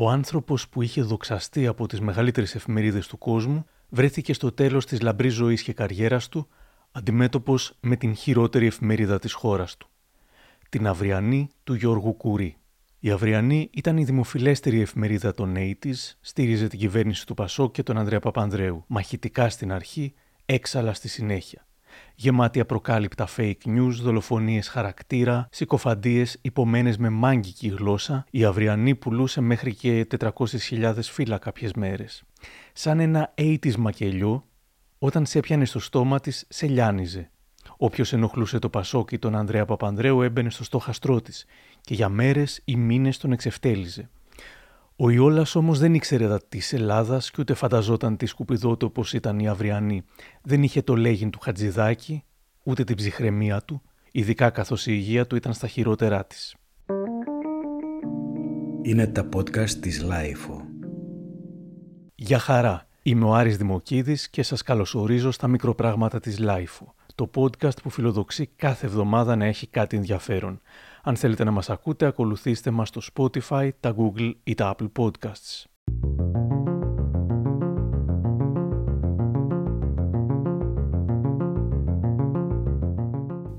Ο άνθρωπος που είχε δοξαστεί από τις μεγαλύτερες εφημερίδες του κόσμου βρέθηκε στο τέλος της λαμπρής ζωής και καριέρας του αντιμέτωπος με την χειρότερη εφημερίδα της χώρας του. Την Αυριανή του Γιώργου Κουρί. Η Αυριανή ήταν η δημοφιλέστερη εφημερίδα των 80's, στήριζε την κυβέρνηση του Πασό και τον Ανδρέα Παπανδρέου, μαχητικά στην αρχή, έξαλα στη συνέχεια. Γεμάτη απροκάλυπτα fake news, δολοφονίες χαρακτήρα, συκοφαντίες υπομένες με μάγκικη γλώσσα, η Αυριανή πουλούσε μέχρι και 400.000 φύλλα κάποιες μέρες. Σαν ένα 80's μακελιό, όταν σε έπιανε στο στόμα της, σε λιάνιζε. Όποιος ενοχλούσε το Πασόκι τον Ανδρέα Παπανδρέου έμπαινε στο στόχαστρό της και για μέρες ή μήνες τον εξευτέλιζε. Ο Ιόλας όμως δεν ήξερε της Ελλάδας και ούτε φανταζόταν τη σκουπιδότη όπω ήταν η Αυριανή. Δεν είχε το λέγειν του Χατζηδάκη, ούτε την ψυχραιμία του, ειδικά καθώς η υγεία του ήταν στα χειρότερά της. Είναι τα podcast της LiFO. Γεια χαρά. Είμαι ο Άρης Δημοκίδης και σας καλωσορίζω στα μικροπράγματα της LiFO το podcast που φιλοδοξεί κάθε εβδομάδα να έχει κάτι ενδιαφέρον. Αν θέλετε να μας ακούτε, ακολουθήστε μας στο Spotify, τα Google ή τα Apple Podcasts.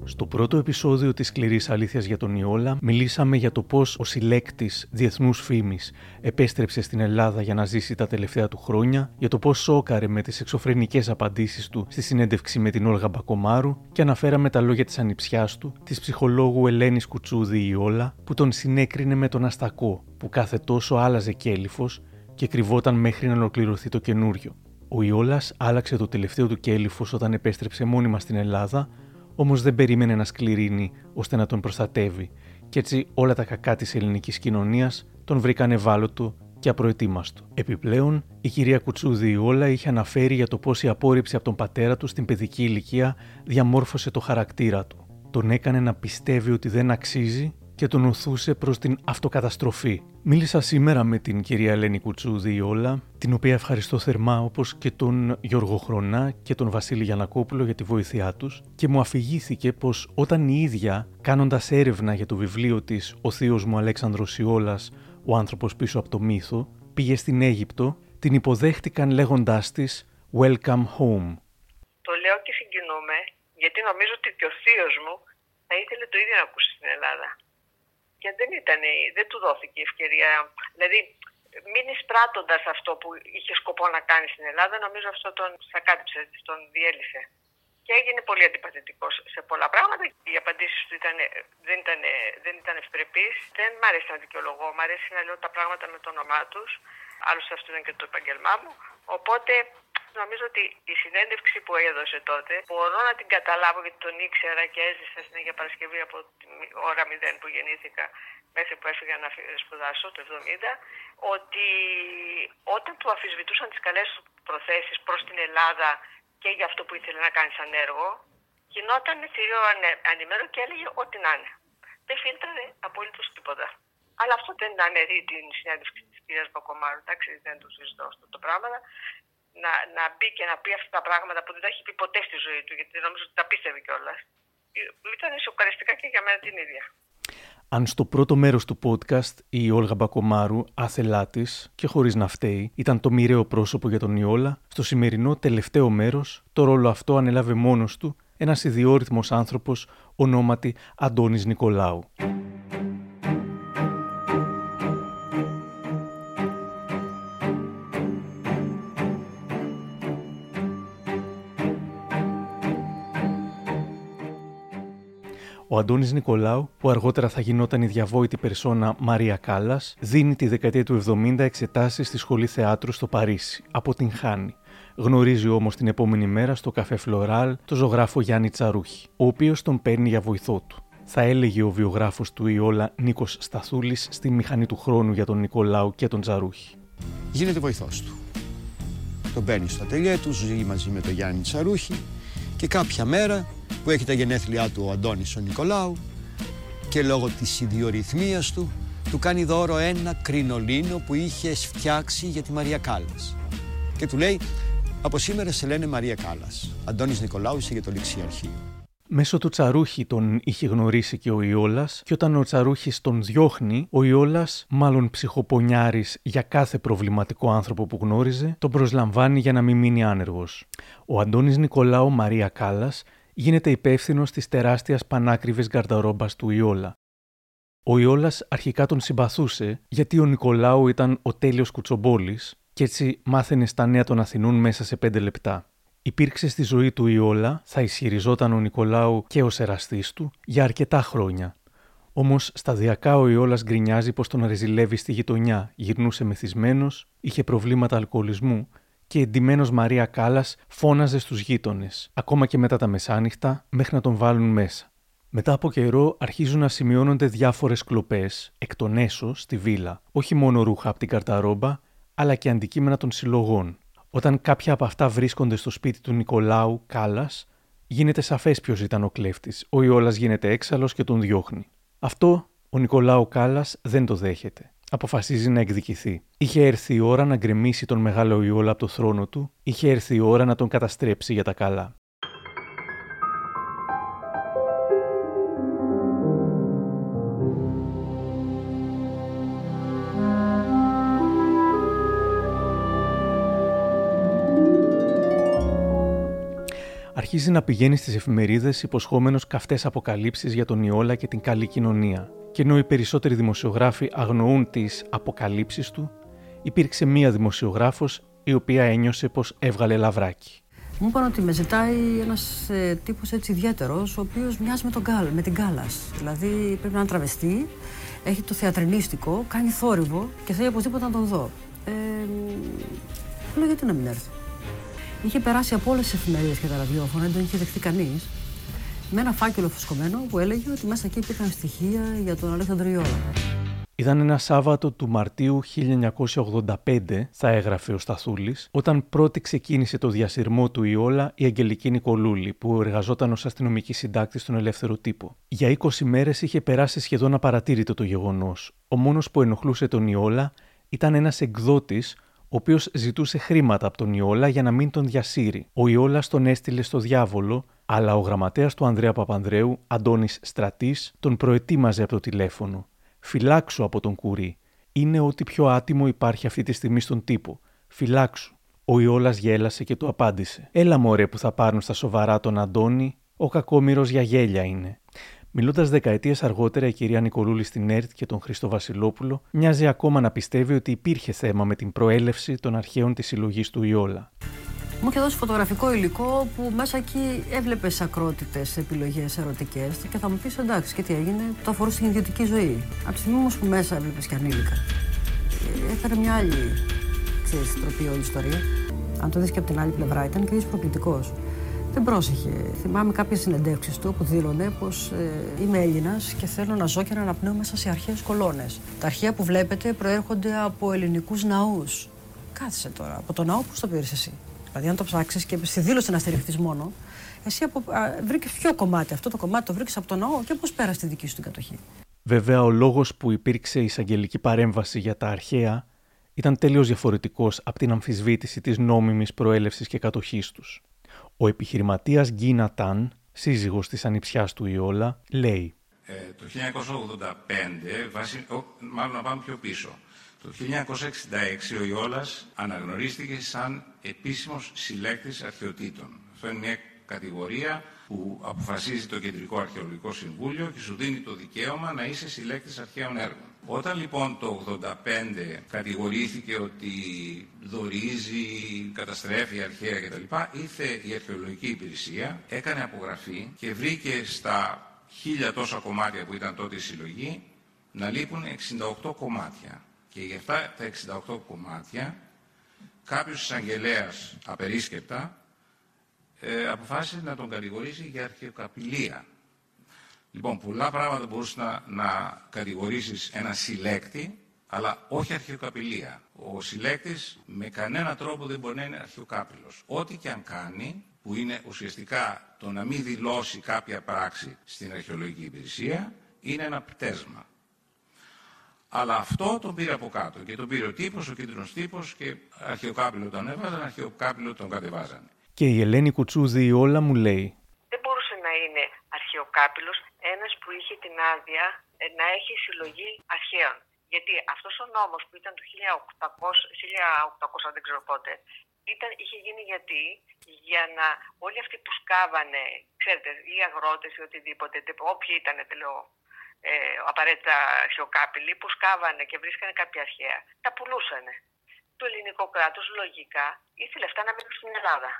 Στο πρώτο επεισόδιο της σκληρής αλήθειας για τον Ιόλα μιλήσαμε για το πώς ο συλλέκτης διεθνούς φήμης επέστρεψε στην Ελλάδα για να ζήσει τα τελευταία του χρόνια, για το πώς σόκαρε με τις εξωφρενικές απαντήσεις του στη συνέντευξη με την Όλγα Μπακομάρου και αναφέραμε τα λόγια της ανιψιάς του, της ψυχολόγου Ελένης Κουτσούδη Ιόλα, που τον συνέκρινε με τον Αστακό, που κάθε τόσο άλλαζε κέλυφος και κρυβόταν μέχρι να ολοκληρωθεί το καινούριο. Ο Ιόλας άλλαξε το τελευταίο του κέλυφος όταν επέστρεψε μόνιμα στην Ελλάδα όμως δεν περίμενε να σκληρύνει ώστε να τον προστατεύει, και έτσι όλα τα κακά της ελληνικής κοινωνίας τον βρήκαν ευάλωτο και απροετοίμαστο. Επιπλέον, η κυρία Κουτσούδη όλα είχε αναφέρει για το πώς η απόρριψη από τον πατέρα του στην παιδική ηλικία διαμόρφωσε το χαρακτήρα του. Τον έκανε να πιστεύει ότι δεν αξίζει και τον οθούσε προς την αυτοκαταστροφή. Μίλησα σήμερα με την κυρία Ελένη Κουτσούδη όλα, την οποία ευχαριστώ θερμά όπως και τον Γιώργο Χρονά και τον Βασίλη Γιανακόπουλο για τη βοήθειά τους και μου αφηγήθηκε πως όταν η ίδια κάνοντας έρευνα για το βιβλίο της «Ο θείος μου Αλέξανδρος Ιόλας, ο άνθρωπος πίσω από το μύθο» πήγε στην Αίγυπτο, την υποδέχτηκαν λέγοντάς της «Welcome home». Το λέω και συγκινούμε γιατί νομίζω ότι και ο θείος μου θα ήθελε το ίδιο να ακούσει στην Ελλάδα και δεν, ήταν, δεν του δόθηκε η ευκαιρία. Δηλαδή, μην εισπράττοντας αυτό που είχε σκοπό να κάνει στην Ελλάδα, νομίζω αυτό τον σακάτιψε, τον διέλυσε. Και έγινε πολύ αντιπαθητικός σε πολλά πράγματα. Οι απαντήσεις του ήταν, δεν ήταν, δεν ήταν ευπρεπείς. Δεν μ' αρέσει να δικαιολογώ, μ' αρέσει να λέω τα πράγματα με το όνομά τους. Άλλωστε αυτό είναι και το επαγγελμά μου. Οπότε Νομίζω ότι η συνέντευξη που έδωσε τότε μπορώ να την καταλάβω γιατί τον ήξερα και έζησα στην Αγία Παρασκευή από την ώρα 0 που γεννήθηκα μέχρι που έφυγα να σπουδάσω το 70 ότι όταν του αφισβητούσαν τις καλές του προθέσεις προς την Ελλάδα και για αυτό που ήθελε να κάνει σαν έργο γινόταν θηρίο ανημένο και έλεγε ό,τι να είναι. Δεν φίλτραρε απολύτως τίποτα. Αλλά αυτό δεν αναιρεί την συνέντευξη της κυρίας Μπακομάρου. Εντάξει, δεν το συζητώ αυτό το πράγμα να, να μπει και να πει αυτά τα πράγματα που δεν τα έχει πει ποτέ στη ζωή του, γιατί νομίζω ότι τα πίστευε κιόλας. Ήταν σοκαριστικά και για μένα την ίδια. Αν στο πρώτο μέρος του podcast η Όλγα Μπακομάρου, άθελά τη και χωρίς να φταίει, ήταν το μοιραίο πρόσωπο για τον Ιόλα, στο σημερινό τελευταίο μέρος το ρόλο αυτό ανέλαβε μόνος του ένας ιδιόρυθμος άνθρωπος ονόματι Αντώνης Νικολάου. Ο Αντώνης Νικολάου, που αργότερα θα γινόταν η διαβόητη περσόνα Μαρία Κάλλας, δίνει τη δεκαετία του 70 εξετάσεις στη Σχολή Θεάτρου στο Παρίσι. Από την Χάνη. Γνωρίζει όμως την επόμενη μέρα στο καφέ Φλωράλ το ζωγράφο Γιάννη Τσαρούχη, ο οποίος τον παίρνει για βοηθό του. Θα έλεγε ο βιογράφος του Ιόλα Νίκος Σταθούλης στη μηχανή του χρόνου για τον Νικολάου και τον Τσαρούχη. Γίνεται βοηθός του. Τον παίρνει στο ατελιέ του, ζει μαζί με τον Γιάννη Τσαρούχη και κάποια μέρα που έχει τα γενέθλιά του ο Αντώνης ο Νικολάου και λόγω της ιδιορυθμίας του του κάνει δώρο ένα κρινολίνο που είχε φτιάξει για τη Μαρία Κάλλας. Και του λέει, από σήμερα σε λένε Μαρία Κάλλας. Αντώνης Νικολάου είσαι για το ληξιαρχείο. Μέσω του Τσαρούχη τον είχε γνωρίσει και ο Ιόλας, και όταν ο Τσαρούχης τον διώχνει, ο Ιόλας, μάλλον ψυχοπονιάρης για κάθε προβληματικό άνθρωπο που γνώριζε, τον προσλαμβάνει για να μην μείνει άνεργος. Ο Αντώνης Νικολάου Μαρία Κάλλας γίνεται υπεύθυνο της τεράστιας πανάκριβης γκαρνταρόμπα του Ιόλα. Ο Ιόλας αρχικά τον συμπαθούσε γιατί ο Νικολάου ήταν ο τέλειος κουτσομπόλης και έτσι μάθαινε στα νέα των Αθηνών μέσα σε πέντε λεπτά. Υπήρξε στη ζωή του Ιόλα, θα ισχυριζόταν ο Νικολάου και ο εραστή του, για αρκετά χρόνια. Όμως σταδιακά ο Ιόλας γκρινιάζει πως τον ρεζιλεύει στη γειτονιά, γυρνούσε μεθυσμένος, είχε προβλήματα αλκοολισμού και εντυμένος Μαρία Κάλλας φώναζε στους γείτονες, ακόμα και μετά τα μεσάνυχτα, μέχρι να τον βάλουν μέσα. Μετά από καιρό αρχίζουν να σημειώνονται διάφορες κλοπές εκ των έσω στη βίλα, όχι μόνο ρούχα από την καρταρόμπα, αλλά και αντικείμενα των συλλογών. Όταν κάποια από αυτά βρίσκονται στο σπίτι του Νικολάου Κάλλας, γίνεται σαφές ποιος ήταν ο κλέφτης. Ο Ιόλας γίνεται έξαλλος και τον διώχνει. Αυτό ο Νικολάου Κάλλας δεν το δέχεται. Αποφασίζει να εκδικηθεί. Είχε έρθει η ώρα να γκρεμίσει τον μεγάλο Ιόλα από το θρόνο του, είχε έρθει η ώρα να τον καταστρέψει για τα καλά. Αρχίζει να πηγαίνει στις εφημερίδες υποσχόμενος καυτές αποκαλύψεις για τον Ιόλα και την καλή κοινωνία. Και ενώ οι περισσότεροι δημοσιογράφοι αγνοούν τις αποκαλύψεις του, υπήρξε μία δημοσιογράφος η οποία ένιωσε πως έβγαλε λαβράκι. Μου είπαν ότι με ζητάει ένας ε, τύπος έτσι ιδιαίτερος, ο οποίος μοιάζει με, τον Γκάλ, με την Γκάλας. Δηλαδή πρέπει να είναι τραβεστή, έχει το θεατρινίστικο, κάνει θόρυβο και θέλει οπωσδήποτε να τον δω. Ε, λέω γιατί να μην έρθει. Είχε περάσει από όλες τις εφημερίδες και τα ραδιόφωνα, δεν τον είχε δεχτεί κανείς. Με ένα φάκελο φουσκωμένο που έλεγε ότι μέσα εκεί υπήρχαν στοιχεία για τον Αλέξανδρο Ιόλα. Ήταν ένα Σάββατο του Μαρτίου 1985, θα έγραφε ο Σταθούλης, όταν πρώτη ξεκίνησε το διασυρμό του Ιόλα η Αγγελική Νικολούλη, που εργαζόταν ως αστυνομική συντάκτης στον ελεύθερο τύπο. Για 20 μέρες είχε περάσει σχεδόν απαρατήρητο το γεγονός. Ο μόνος που ενοχλούσε τον Ιόλα ήταν ένας εκδότης ο οποίος ζητούσε χρήματα από τον Ιόλα για να μην τον διασύρει. Ο Ιόλας τον έστειλε στο διάβολο, αλλά ο γραμματέας του Ανδρέα Παπανδρέου, Αντώνης Στρατής, τον προετοίμαζε από το τηλέφωνο. Φυλάξου από τον κουρί. Είναι ό,τι πιο άτιμο υπάρχει αυτή τη στιγμή στον τύπο. Φυλάξου. Ο Ιόλας γέλασε και του απάντησε. Έλα μωρέ που θα πάρουν στα σοβαρά τον Αντώνη, ο κακόμοιρος για γέλια είναι. Μιλώντας δεκαετίες αργότερα, η κυρία Νικολούλη στην ΕΡΤ και τον Χρήστο Βασιλόπουλο μοιάζει ακόμα να πιστεύει ότι υπήρχε θέμα με την προέλευση των αρχαίων της συλλογής του Ιόλα. Μου είχε δώσει φωτογραφικό υλικό που μέσα εκεί έβλεπες ακρότητες επιλογές ερωτικές και θα μου πεις εντάξει, και τι έγινε, το αφορούσε στην ιδιωτική ζωή. Από τη στιγμή όμως που μέσα έβλεπες και ανήλικα, έκανε μια άλλη ξέρεις, τροπή όλη ιστορία. Αν το δεις και από την άλλη πλευρά, ήταν και προκλητικός δεν πρόσεχε. Θυμάμαι κάποιες συνεντεύξεις του που δήλωνε πως ε, είμαι Έλληνας και θέλω να ζω και να αναπνέω μέσα σε αρχαίε κολόνες. Τα αρχαία που βλέπετε προέρχονται από ελληνικούς ναούς. Κάθισε τώρα. Από το ναό, πώς το πήρες εσύ; Δηλαδή, αν το ψάξεις και στη δήλωση να στηριχτείς μόνο, εσύ βρήκες ποιο κομμάτι. Αυτό το κομμάτι το βρήκες από το ναό και πώς πέρασε τη δική σου την κατοχή; Βέβαια, ο λόγος που υπήρξε εισαγγελική παρέμβαση για τα αρχαία ήταν τελείως διαφορετικός από την αμφισβήτηση της νόμιμης προέλευσης και κατοχής τους. Ο επιχειρηματίας Γκίνα Ταν, σύζυγος της ανιψιάς του Ιόλα, λέει ε, Το 1985, βάση, μάλλον να πάμε πιο πίσω, το 1966 ο Ιόλας αναγνωρίστηκε σαν επίσημος συλλέκτης αρχαιοτήτων. Αυτό είναι μια κατηγορία που αποφασίζει το Κεντρικό Αρχαιολογικό Συμβούλιο και σου δίνει το δικαίωμα να είσαι συλλέκτης αρχαίων έργων. Όταν λοιπόν το 85 κατηγορήθηκε ότι δορίζει, καταστρέφει αρχαία κτλ. ήρθε η αρχαιολογική υπηρεσία, έκανε απογραφή και βρήκε στα χίλια τόσα κομμάτια που ήταν τότε η συλλογή να λείπουν 68 κομμάτια. Και για αυτά τα 68 κομμάτια κάποιος εισαγγελέας απερίσκεπτα ε, αποφάσισε να τον κατηγορήσει για αρχαιοκαπηλεία. Λοιπόν, πολλά πράγματα μπορούσες να, να κατηγορήσεις ένα συλλέκτη, αλλά όχι αρχαιοκαπηλεία. Ο συλλέκτης με κανένα τρόπο δεν μπορεί να είναι αρχαιοκάπηλος. Ό,τι και αν κάνει, που είναι ουσιαστικά το να μην δηλώσει κάποια πράξη στην αρχαιολογική υπηρεσία, είναι ένα πτέσμα. Αλλά αυτό τον πήρε από κάτω και τον πήρε ο τύπος, ο κίτρινος τύπος και αρχαιοκάπηλο τον έβαζαν, αρχαιοκάπηλο τον κατεβάζαν. Και η Ελένη Κουτσούδη όλα μου λέει δεν μπορούσε να είναι αρχαιοκάπηλος ένας που είχε την άδεια ε, να έχει συλλογή αρχαίων. Γιατί αυτός ο νόμος που ήταν το 1800, 1800 δεν ξέρω πότε, ήταν, είχε γίνει γιατί για να όλοι αυτοί που σκάβανε, ξέρετε, οι αγρότες ή οτιδήποτε, όποιοι ήταν, λέω, ε, απαραίτητα αρχαιοκάπηλοι, που σκάβανε και βρίσκανε κάποια αρχαία, τα πουλούσανε. Το ελληνικό κράτος λογικά ήθελε αυτά να μείνουν στην Ελλάδα.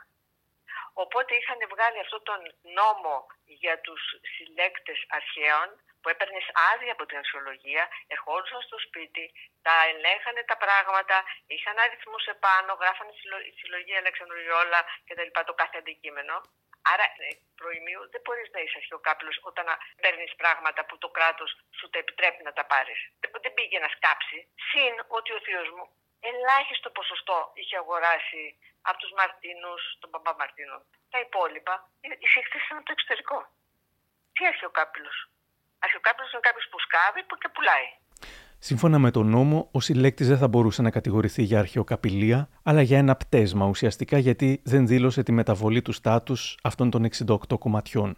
Οπότε είχαν βγάλει αυτό τον νόμο για τους συλλέκτες αρχαίων που έπαιρνες άδεια από την αξιολογία, ερχόντουσαν στο σπίτι, τα ελέγχανε τα πράγματα, είχαν αριθμούς επάνω, γράφανε η συλλογή Αλεξανδριόλα και τα λοιπά, το κάθε αντικείμενο. Άρα, ε, προημίου δεν μπορείς να είσαι αρχαιοκάπηλος όταν παίρνεις πράγματα που το κράτος σου τα επιτρέπει να τα πάρεις. Δεν πήγε να σκάψει. Συν ότι ο θείος μου ελάχιστο ποσοστό είχε αγοράσει από τους Μαρτίνους, τον Παπά Μαρτίνο. Τα υπόλοιπα εισήχθησαν από το εξωτερικό. Τι αρχαιοκάπηλος. Αρχαιοκάπηλος είναι κάποιος που σκάβει και πουλάει. Σύμφωνα με τον νόμο, ο συλλέκτης δεν θα μπορούσε να κατηγορηθεί για αρχαιοκαπηλεία, αλλά για ένα πτέσμα ουσιαστικά γιατί δεν δήλωσε τη μεταβολή του στάτους αυτών των 68 κομματιών.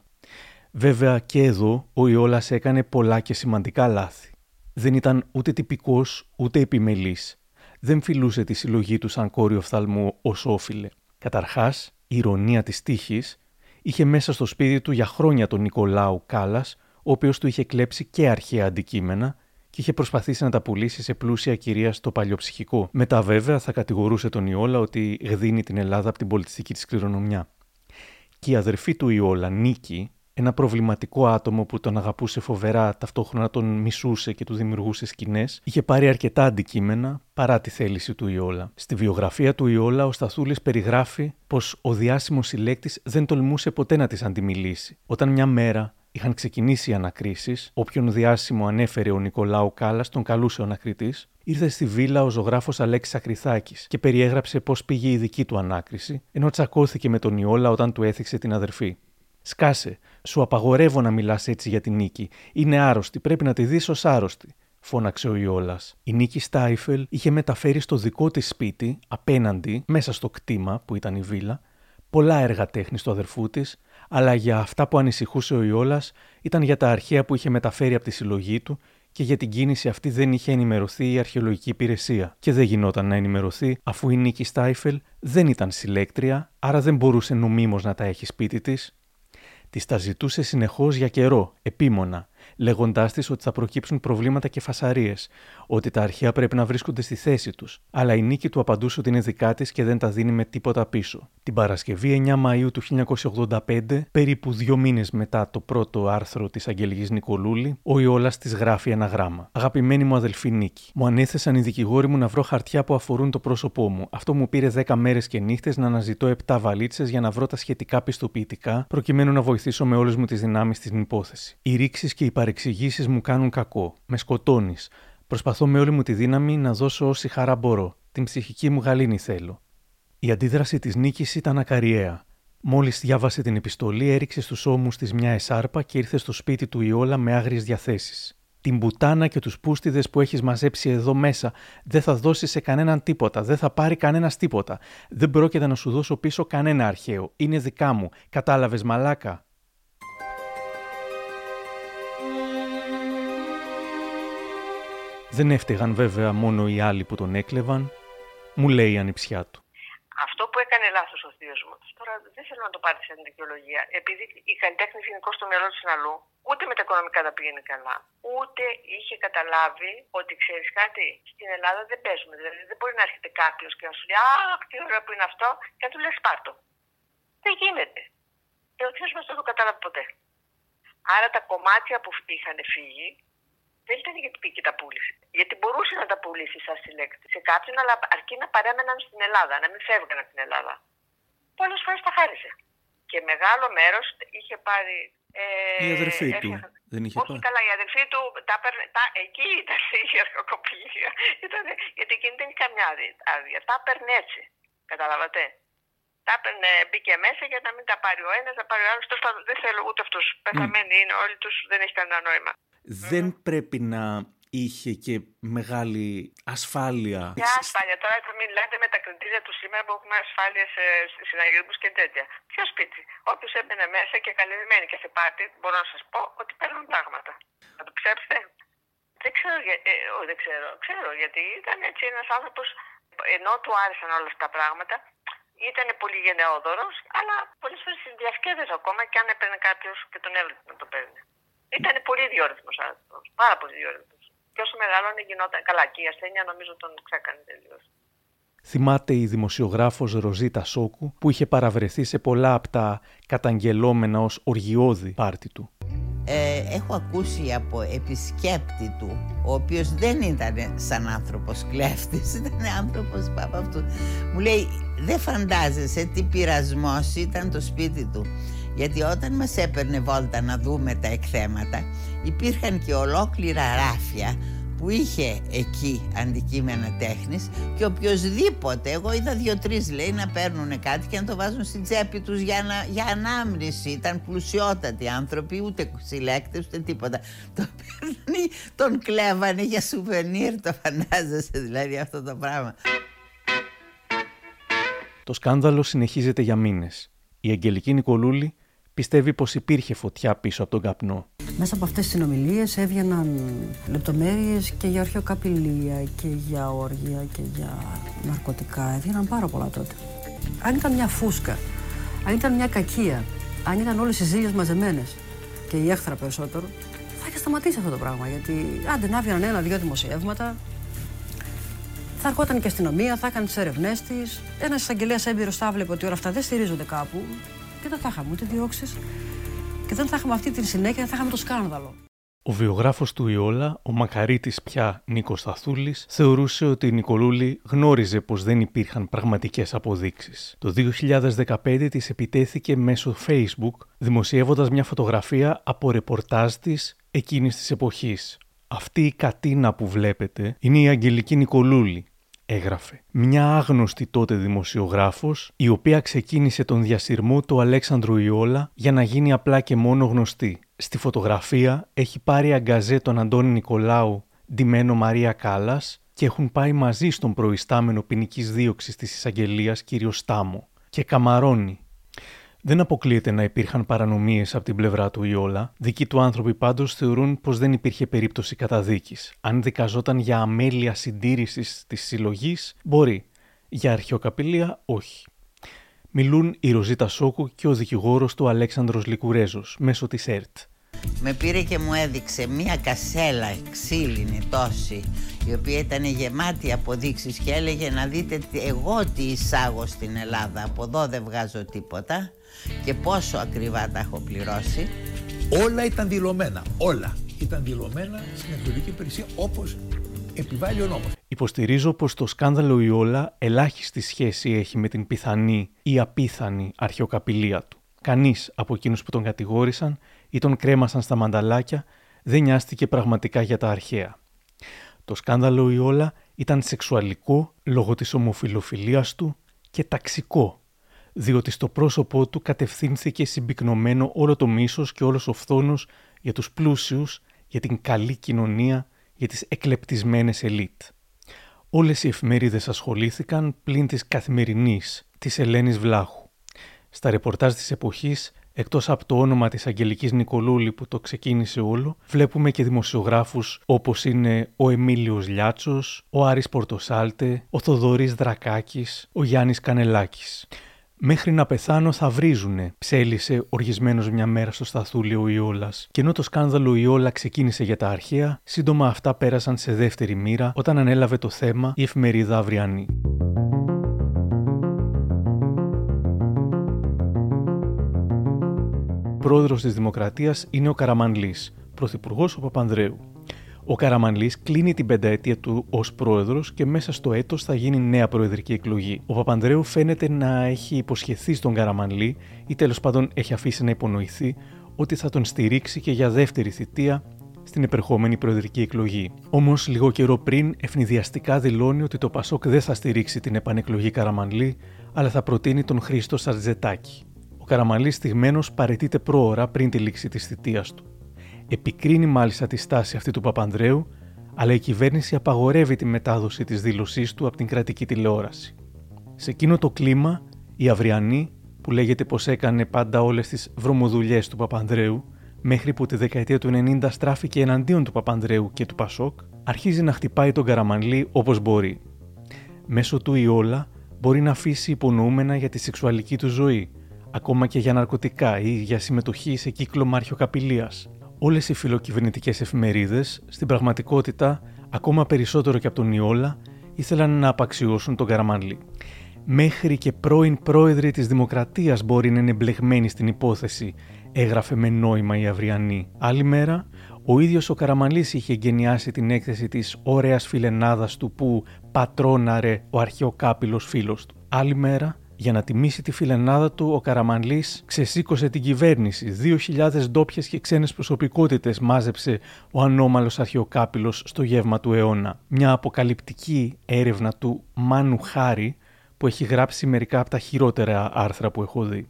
Βέβαια και εδώ ο Ιόλας έκανε πολλά και σημαντικά λάθη. Δεν ήταν ούτε τυπικός ούτε επιμελής δεν φιλούσε τη συλλογή του σαν κόριο οφθαλμού ως όφιλε. Καταρχάς, η ηρωνία της τύχης είχε μέσα στο σπίτι του για χρόνια τον Νικολάου Κάλλας, ο οποίος του είχε κλέψει και αρχαία αντικείμενα και είχε προσπαθήσει να τα πουλήσει σε πλούσια κυρία στο παλιοψυχικό. Μετά, βέβαια, θα κατηγορούσε τον Ιόλα ότι γδίνει την Ελλάδα από την πολιτιστική της κληρονομιά. Και η αδερφή του Ιόλα, Νίκη, ένα προβληματικό άτομο που τον αγαπούσε φοβερά, ταυτόχρονα τον μισούσε και του δημιουργούσε σκηνές, είχε πάρει αρκετά αντικείμενα παρά τη θέληση του Ιόλα. Στη βιογραφία του Ιόλα, ο Σταθούλης περιγράφει πως ο διάσημος συλλέκτης δεν τολμούσε ποτέ να της αντιμιλήσει. Όταν μια μέρα είχαν ξεκινήσει οι ανακρίσεις, όποιον διάσημο ανέφερε ο Νικολάου Κάλλας, τον καλούσε ο ανακριτής, ήρθε στη βίλα ο ζωγράφος Αλέξης Ακριθάκης και περιέγραψε πώ πήγε η δική του ανάκριση, ενώ τσακώθηκε με τον Ιόλα όταν του έθιξε την αδερφή. Σκάσε, σου απαγορεύω να μιλάς έτσι για την νίκη. Είναι άρρωστη, πρέπει να τη δεις ως άρρωστη, φώναξε ο Ιόλας. Η Νίκη Στάιφελ είχε μεταφέρει στο δικό της σπίτι, απέναντι, μέσα στο κτήμα που ήταν η βίλα, πολλά έργα τέχνη του αδερφού της, αλλά για αυτά που ανησυχούσε ο Ιόλας ήταν για τα αρχαία που είχε μεταφέρει από τη συλλογή του και για την κίνηση αυτή δεν είχε ενημερωθεί η αρχαιολογική υπηρεσία. Και δεν γινόταν να ενημερωθεί αφού η Νίκη Στάιφελ δεν ήταν συλλέκτρια, άρα δεν μπορούσε νομίμως να τα έχει σπίτι της Της τα ζητούσε συνεχώς για καιρό, επίμονα, λέγοντάς της ότι θα προκύψουν προβλήματα και φασαρίες, ότι τα αρχαία πρέπει να βρίσκονται στη θέση τους, αλλά η νίκη του απαντούσε ότι είναι δικά της και δεν τα δίνει με τίποτα πίσω. Την Παρασκευή 9 Μαου του 1985, περίπου δύο μήνες μετά το πρώτο άρθρο της Αγγελικής Νικολούλη, ο Ιόλας της γράφει ένα γράμμα. Αγαπημένη μου αδελφή Νίκη, μου ανέθεσαν οι δικηγόροι μου να βρω χαρτιά που αφορούν το πρόσωπό μου. Αυτό μου πήρε 10 μέρες και νύχτες να αναζητώ 7 βαλίτσες για να βρω τα σχετικά πιστοποιητικά, προκειμένου να βοηθήσω με όλες μου τις δυνάμεις στην υπόθεση. Οι ρήξεις και οι παρεξηγήσεις μου κάνουν κακό. Με σκοτώνεις. Προσπαθώ με όλη μου τη δύναμη να δώσω όση χαρά μπορώ. Την ψυχική μου γαλήνη θέλω. Η αντίδραση της νίκης ήταν ακαριαία. Μόλις διάβασε την επιστολή, έριξε στους ώμους της μια εσάρπα και ήρθε στο σπίτι του Ιόλα με άγριες διαθέσεις. Την μπουτάνα και τους πούστιδες που έχεις μαζέψει εδώ μέσα δεν θα δώσει σε κανέναν τίποτα, δεν θα πάρει κανένας τίποτα. Δεν πρόκειται να σου δώσω πίσω κανένα αρχαίο. Είναι δικά μου. Κατάλαβες, μαλάκα. Δεν έφταιγαν βέβαια μόνο οι άλλοι που τον έκλεβαν, μου λέει η ανιψιά του. Αυτό που έκανε λάθος ο θείος μου, τώρα δεν θέλω να το πάρει σαν δικαιολογία, επειδή η καλλιτέχνη γενικώ στο μυαλό της αλλού, ούτε με τα οικονομικά τα πήγαινε καλά, ούτε είχε καταλάβει ότι ξέρεις κάτι, στην Ελλάδα δεν παίζουμε. Δηλαδή δεν μπορεί να έρχεται κάποιος και να σου λέει Αχ, τι ωραίο που είναι αυτό, και να του λες Πάρτο. Δεν γίνεται. Και ο θείος μας δεν το κατάλαβε ποτέ. Άρα τα κομμάτια που είχαν φύγει δεν ήταν γιατί πήγε και τα πούλησε. Γιατί μπορούσε να τα πουλήσει σαν συλλέκτη σε κάποιον, αλλά αρκεί να παρέμεναν στην Ελλάδα, να μην φεύγαν από την Ελλάδα. Πολλές φορές τα χάρισε. Και μεγάλο μέρος είχε πάρει. Ε, η αδερφή του. Δεν είχε Όχι καλά, η αδερφή του τα, τα, εκεί ήταν η αρχοκοπηλία. γιατί εκείνη δεν είχε καμιά άδεια. Τα έπαιρνε έτσι. Καταλάβατε. Τα έπαιρνε, μπήκε μέσα για να μην τα πάρει ο ένας, να πάρει ο άλλος. Δεν θέλω ούτε αυτός. Πεθαμένοι είναι όλοι τους, δεν έχει κανένα νόημα δεν πρέπει να είχε και μεγάλη ασφάλεια. Ποια ασφάλεια, τώρα θα μιλάτε με τα κριτήρια του σήμερα που έχουμε ασφάλεια σε συναγερμούς και τέτοια. Ποιο σπίτι; Όποιος έμπαινε μέσα και καλυμμένοι και σε πάτη, μπορώ να σας πω ότι παίρνουν πράγματα. Θα το ψέψετε. Δεν ξέρω, ε, δεν ξέρω, ξέρω γιατί ήταν έτσι ένας άνθρωπος ενώ του άρεσαν όλα αυτά τα πράγματα, ήταν πολύ γενναιόδωρος, αλλά πολλές φορές διασκέδαζε ακόμα και αν έπαιρνε κάποιος και τον έβλεπε να το παίρνει. Ήταν πολύ διόρυθμος άνθρωπος. Πάρα πολύ διόρυθμος. Και όσο μεγαλώνει γινόταν. Καλά, και η ασθένεια νομίζω τον ξέκανε τελείως. Θυμάται η δημοσιογράφος Ροζίτα Σόκου που είχε παραβρεθεί σε πολλά από τα καταγγελόμενα ως οργιώδη πάρτι του ε, έχω ακούσει από επισκέπτη του ο οποίος δεν ήταν σαν άνθρωπος κλέφτης ήταν άνθρωπος πάπα αυτού μου λέει δεν φαντάζεσαι τι πειρασμός ήταν το σπίτι του γιατί όταν μας έπαιρνε βόλτα να δούμε τα εκθέματα υπήρχαν και ολόκληρα ράφια που είχε εκεί αντικείμενα τέχνης και οποιοδήποτε, εγώ είδα δύο-τρεις λέει να παίρνουν κάτι και να το βάζουν στην τσέπη τους για, να, για ανάμνηση. Ήταν πλουσιότατοι άνθρωποι, ούτε συλλέκτες ούτε τίποτα. Το παίρνουν, τον κλέβανε για σουβενίρ, το φαντάζεσαι δηλαδή αυτό το πράγμα. Το σκάνδαλο συνεχίζεται για μήνες. Η Αγγελική Νικολούλη πιστεύει πως υπήρχε φωτιά πίσω από τον καπνό. Μέσα από αυτές τις συνομιλίες έβγαιναν λεπτομέρειες και για αρχαιοκαπηλεία και για όργια και για ναρκωτικά. Έβγαιναν πάρα πολλά τότε. Αν ήταν μια φούσκα, αν ήταν μια κακία, αν ήταν όλες οι ζήλιες μαζεμένες και η έχθρα περισσότερο, θα είχε σταματήσει αυτό το πράγμα. Γιατί άντε να έβγαιναν ένα-δύο δημοσιεύματα, θα ερχόταν και αστυνομία, θα έκανε τις έρευνές της. Ένας εισαγγελέας έμπειρος θα έβλεπε ότι όλα αυτά δεν στηρίζονται κάπου και δεν θα είχαμε ούτε διώξεις και δεν θα είχαμε αυτή τη συνέχεια, δεν θα είχαμε το σκάνδαλο. Ο βιογράφος του Ιόλα, ο μακαρίτης πια Νίκος Σταθούλης, θεωρούσε ότι η Νικολούλη γνώριζε πως δεν υπήρχαν πραγματικές αποδείξεις. Το 2015 της επιτέθηκε μέσω Facebook, δημοσιεύοντας μια φωτογραφία από ρεπορτάζ της εκείνης της εποχής. Αυτή η κατίνα που βλέπετε είναι η Αγγελική Νικολούλη, έγραφε. Μια άγνωστη τότε δημοσιογράφος, η οποία ξεκίνησε τον διασυρμό του Αλέξανδρου Ιόλα για να γίνει απλά και μόνο γνωστή. Στη φωτογραφία έχει πάρει αγκαζέ τον Αντώνη Νικολάου, ντυμένο Μαρία Κάλλας και έχουν πάει μαζί στον προϊστάμενο ποινικής δίωξης της εισαγγελίας κ. Στάμο. Και καμαρώνει δεν αποκλείεται να υπήρχαν παρανομίες από την πλευρά του Ιόλα. Δικοί του άνθρωποι πάντως θεωρούν πως δεν υπήρχε περίπτωση καταδίκης. Αν δικαζόταν για αμέλεια συντήρησης της συλλογής, μπορεί. Για αρχαιοκαπηλεία, όχι. Μιλούν η Ροζίτα Σόκου και ο δικηγόρος του Αλέξανδρος Λικουρέζος μέσω της ΕΡΤ. Με πήρε και μου έδειξε μία κασέλα ξύλινη τόση η οποία ήταν γεμάτη αποδείξεις και έλεγε να δείτε εγώ τι εισάγω στην Ελλάδα από εδώ δεν βγάζω τίποτα και πόσο ακριβά τα έχω πληρώσει. Όλα ήταν δηλωμένα. Όλα ήταν δηλωμένα στην εκδοτική υπηρεσία όπως επιβάλλει ο νόμος. Υποστηρίζω πως το σκάνδαλο Ιόλα ελάχιστη σχέση έχει με την πιθανή ή απίθανη αρχαιοκαπηλεία του. Κανείς από εκείνους που τον κατηγόρησαν ή τον κρέμασαν στα μανταλάκια δεν νοιάστηκε πραγματικά για τα αρχαία. Το σκάνδαλο Ιόλα ήταν σεξουαλικό λόγω της ομοφιλοφιλίας του και ταξικό διότι στο πρόσωπό του κατευθύνθηκε συμπυκνωμένο όλο το μίσος και όλος ο φθόνος για τους πλούσιους, για την καλή κοινωνία, για τις εκλεπτισμένες ελίτ. Όλες οι εφημερίδες ασχολήθηκαν πλην της καθημερινής, της Ελένης Βλάχου. Στα ρεπορτάζ της εποχής, εκτός από το όνομα της Αγγελικής Νικολούλη που το ξεκίνησε όλο, βλέπουμε και δημοσιογράφους όπως είναι ο Εμίλιος Λιάτσος, ο Άρης Πορτοσάλτε, ο Θοδωρής Δρακάκης, ο Γιάννης Κανελάκης. Μέχρι να πεθάνω θα βρίζουνε, ψέλισε οργισμένος μια μέρα στο σταθούλιο ο Ιόλας. Και ενώ το σκάνδαλο Ιόλα ξεκίνησε για τα αρχαία, σύντομα αυτά πέρασαν σε δεύτερη μοίρα όταν ανέλαβε το θέμα η εφημερίδα Αυριανή. Πρόεδρος της Δημοκρατίας είναι ο Καραμανλής, πρωθυπουργός ο Παπανδρέου. Ο Καραμανλή κλείνει την πενταετία του ως πρόεδρος και μέσα στο έτος θα γίνει νέα προεδρική εκλογή. Ο Παπανδρέου φαίνεται να έχει υποσχεθεί στον Καραμανλή ή τέλος πάντων έχει αφήσει να υπονοηθεί ότι θα τον στηρίξει και για δεύτερη θητεία στην επερχόμενη προεδρική εκλογή. Όμως, λίγο καιρό πριν, ευνηδιαστικά δηλώνει ότι το Πασόκ δεν θα στηρίξει την επανεκλογή Καραμανλή, αλλά θα προτείνει τον Χρήστο Σαρτζετάκη. Ο Καραμανλή στιγμένος παρετείται πρόωρα πριν τη λήξη της θητείας του. Επικρίνει μάλιστα τη στάση αυτή του Παπανδρέου, αλλά η κυβέρνηση απαγορεύει τη μετάδοση της δήλωσής του από την κρατική τηλεόραση. Σε εκείνο το κλίμα, η Αυριανή, που λέγεται πως έκανε πάντα όλες τις βρωμοδουλειές του Παπανδρέου, μέχρι που τη δεκαετία του 90 στράφηκε εναντίον του Παπανδρέου και του Πασόκ, αρχίζει να χτυπάει τον Καραμανλή όπως μπορεί. Μέσω του η όλα μπορεί να αφήσει υπονοούμενα για τη σεξουαλική του ζωή, ακόμα και για ναρκωτικά ή για συμμετοχή σε κύκλο αρχιοκαπηλείας. Όλες οι φιλοκυβερνητικές εφημερίδες, στην πραγματικότητα, ακόμα περισσότερο και από τον Ιόλα, ήθελαν να απαξιώσουν τον Καραμανλή. Μέχρι και πρώην πρόεδροι της Δημοκρατίας μπορεί να είναι μπλεγμένοι στην υπόθεση, έγραφε με νόημα η Αυριανή. Άλλη μέρα, ο ίδιος ο Καραμανλής είχε εγκαινιάσει την έκθεση της ωραίας φιλενάδας του που πατρόναρε ο αρχαιοκάπηλος φίλος του. Άλλη μέρα, για να τιμήσει τη φιλενάδα του, ο Καραμανλή ξεσήκωσε την κυβέρνηση. 2.000 ντόπιες και ξένες προσωπικότητες μάζεψε ο ανώμαλος αρχαιοκάπηλος στο γεύμα του αιώνα. Μια αποκαλυπτική έρευνα του Μάνου Χάρη που έχει γράψει μερικά από τα χειρότερα άρθρα που έχω δει.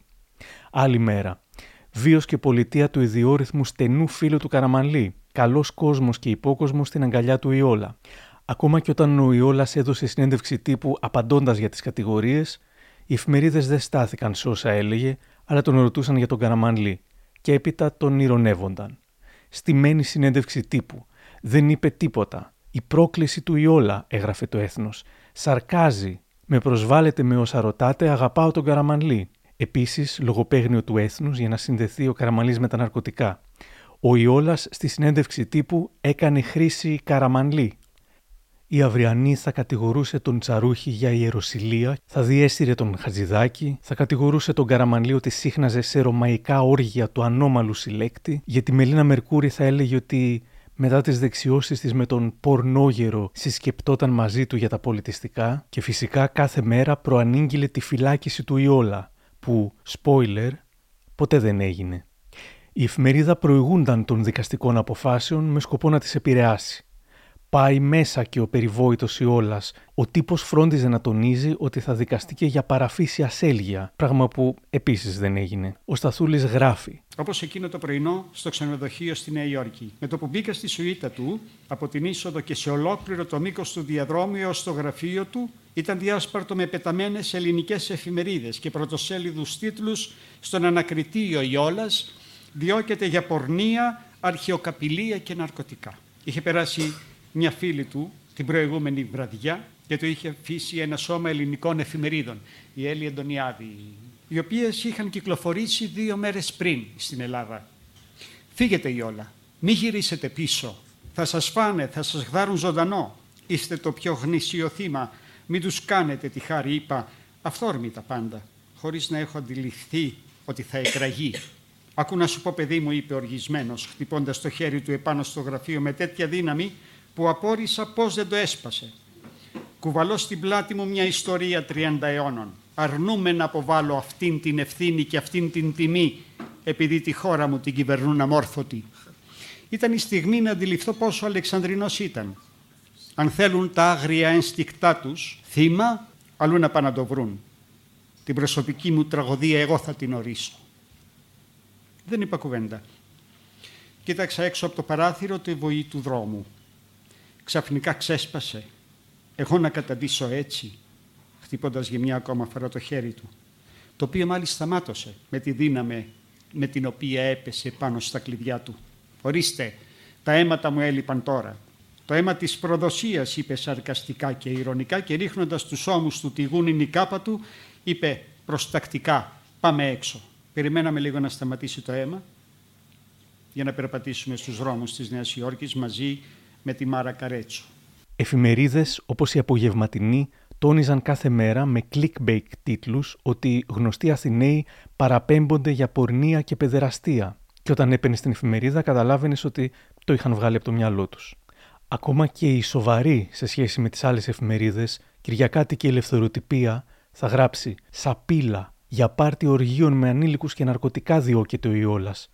Άλλη μέρα. Βίος και πολιτεία του ιδιόρυθμου στενού φίλου του Καραμανλή. Καλός κόσμος και υπόκοσμος στην αγκαλιά του Ιόλα. Ακόμα και όταν ο Ιόλας έδωσε συνέντευξη τύπου απαντώντας για τις κατηγορίες, οι εφημερίδες δεν στάθηκαν σε όσα έλεγε, αλλά τον ρωτούσαν για τον Καραμανλή και έπειτα τον ηρωνεύονταν. Στημένη συνέντευξη τύπου. Δεν είπε τίποτα. Η πρόκληση του Ιόλα, έγραφε το έθνος. Σαρκάζει. Με προσβάλλετε με όσα ρωτάτε, αγαπάω τον Καραμανλή. Επίσης, λογοπαίγνιο του έθνους για να συνδεθεί ο Καραμανλή με τα ναρκωτικά. Ο Ιόλας στη συνέντευξη τύπου έκανε χρήση Καραμανλή η Αυριανή θα κατηγορούσε τον Τσαρούχη για ιεροσιλία, θα διέστηρε τον Χατζηδάκη, θα κατηγορούσε τον Καραμανλή ότι σύχναζε σε ρωμαϊκά όργια του ανώμαλου συλλέκτη, γιατί η Μελίνα Μερκούρη θα έλεγε ότι μετά τις δεξιώσεις της με τον πορνόγερο συσκεπτόταν μαζί του για τα πολιτιστικά και φυσικά κάθε μέρα προανήγγειλε τη φυλάκιση του Ιόλα, που, spoiler, ποτέ δεν έγινε. Η εφημερίδα προηγούνταν των δικαστικών αποφάσεων με σκοπό να τις επηρεάσει πάει μέσα και ο περιβόητος Ιόλας. Ο τύπος φρόντιζε να τονίζει ότι θα δικαστήκε για παραφύσια ασέλγεια, πράγμα που επίσης δεν έγινε. Ο Σταθούλης γράφει. Όπως εκείνο το πρωινό στο ξενοδοχείο στη Νέα Υόρκη. Με το που μπήκα στη σουίτα του, από την είσοδο και σε ολόκληρο το μήκος του διαδρόμου έω το γραφείο του, ήταν διάσπαρτο με πεταμένες ελληνικές εφημερίδες και πρωτοσέλιδους τίτλους στον ανακριτή ο Ιόλας διώκεται για πορνεία, αρχαιοκαπηλεία και ναρκωτικά. Είχε περάσει μια φίλη του την προηγούμενη βραδιά και το είχε αφήσει ένα σώμα ελληνικών εφημερίδων, η Έλλη Εντονιάδη, οι οποίες είχαν κυκλοφορήσει δύο μέρες πριν στην Ελλάδα. Φύγετε η όλα, μη γυρίσετε πίσω, θα σας φάνε, θα σας γδάρουν ζωντανό, είστε το πιο γνήσιο θύμα, μην τους κάνετε τη χάρη, είπα, αυθόρμητα πάντα, χωρίς να έχω αντιληφθεί ότι θα εκραγεί. Ακού να σου πω παιδί μου, είπε οργισμένος, χτυπώντας το χέρι του επάνω στο γραφείο με τέτοια δύναμη που απόρρισα πώς δεν το έσπασε. Κουβαλώ στην πλάτη μου μια ιστορία 30 αιώνων. Αρνούμε να αποβάλω αυτήν την ευθύνη και αυτήν την τιμή επειδή τη χώρα μου την κυβερνούν αμόρφωτοι. Ήταν η στιγμή να αντιληφθώ πόσο Αλεξανδρινός ήταν. Αν θέλουν τα άγρια ένστικτά τους, θύμα, αλλού να πάνε να το βρουν. Την προσωπική μου τραγωδία εγώ θα την ορίσω. Δεν είπα κουβέντα. Κοίταξα έξω από το παράθυρο τη βοή του δρόμου ξαφνικά ξέσπασε. Εγώ να καταντήσω έτσι, χτυπώντας για μια ακόμα φορά το χέρι του, το οποίο μάλιστα σταμάτωσε με τη δύναμη με την οποία έπεσε πάνω στα κλειδιά του. Ορίστε, τα αίματα μου έλειπαν τώρα. Το αίμα της προδοσίας, είπε σαρκαστικά και ηρωνικά και ρίχνοντας τους ώμους του τη γούνινη κάπα του, είπε προστακτικά, πάμε έξω. Περιμέναμε λίγο να σταματήσει το αίμα για να περπατήσουμε στους δρόμους της Νέας Υόρκης μαζί με τη Μάρα Καρέτσου. Εφημερίδες όπως η Απογευματινή τόνιζαν κάθε μέρα με clickbait τίτλους ότι γνωστοί Αθηναίοι παραπέμπονται για πορνεία και παιδεραστία και όταν έπαιρνε στην εφημερίδα καταλάβαινες ότι το είχαν βγάλει από το μυαλό τους. Ακόμα και οι σοβαροί σε σχέση με τις άλλες εφημερίδες, Κυριακάτη και η Ελευθεροτυπία θα γράψει «Σαπίλα, για πάρτι οργείων με ανήλικους και ναρκωτικά διώκεται ο Ιόλας».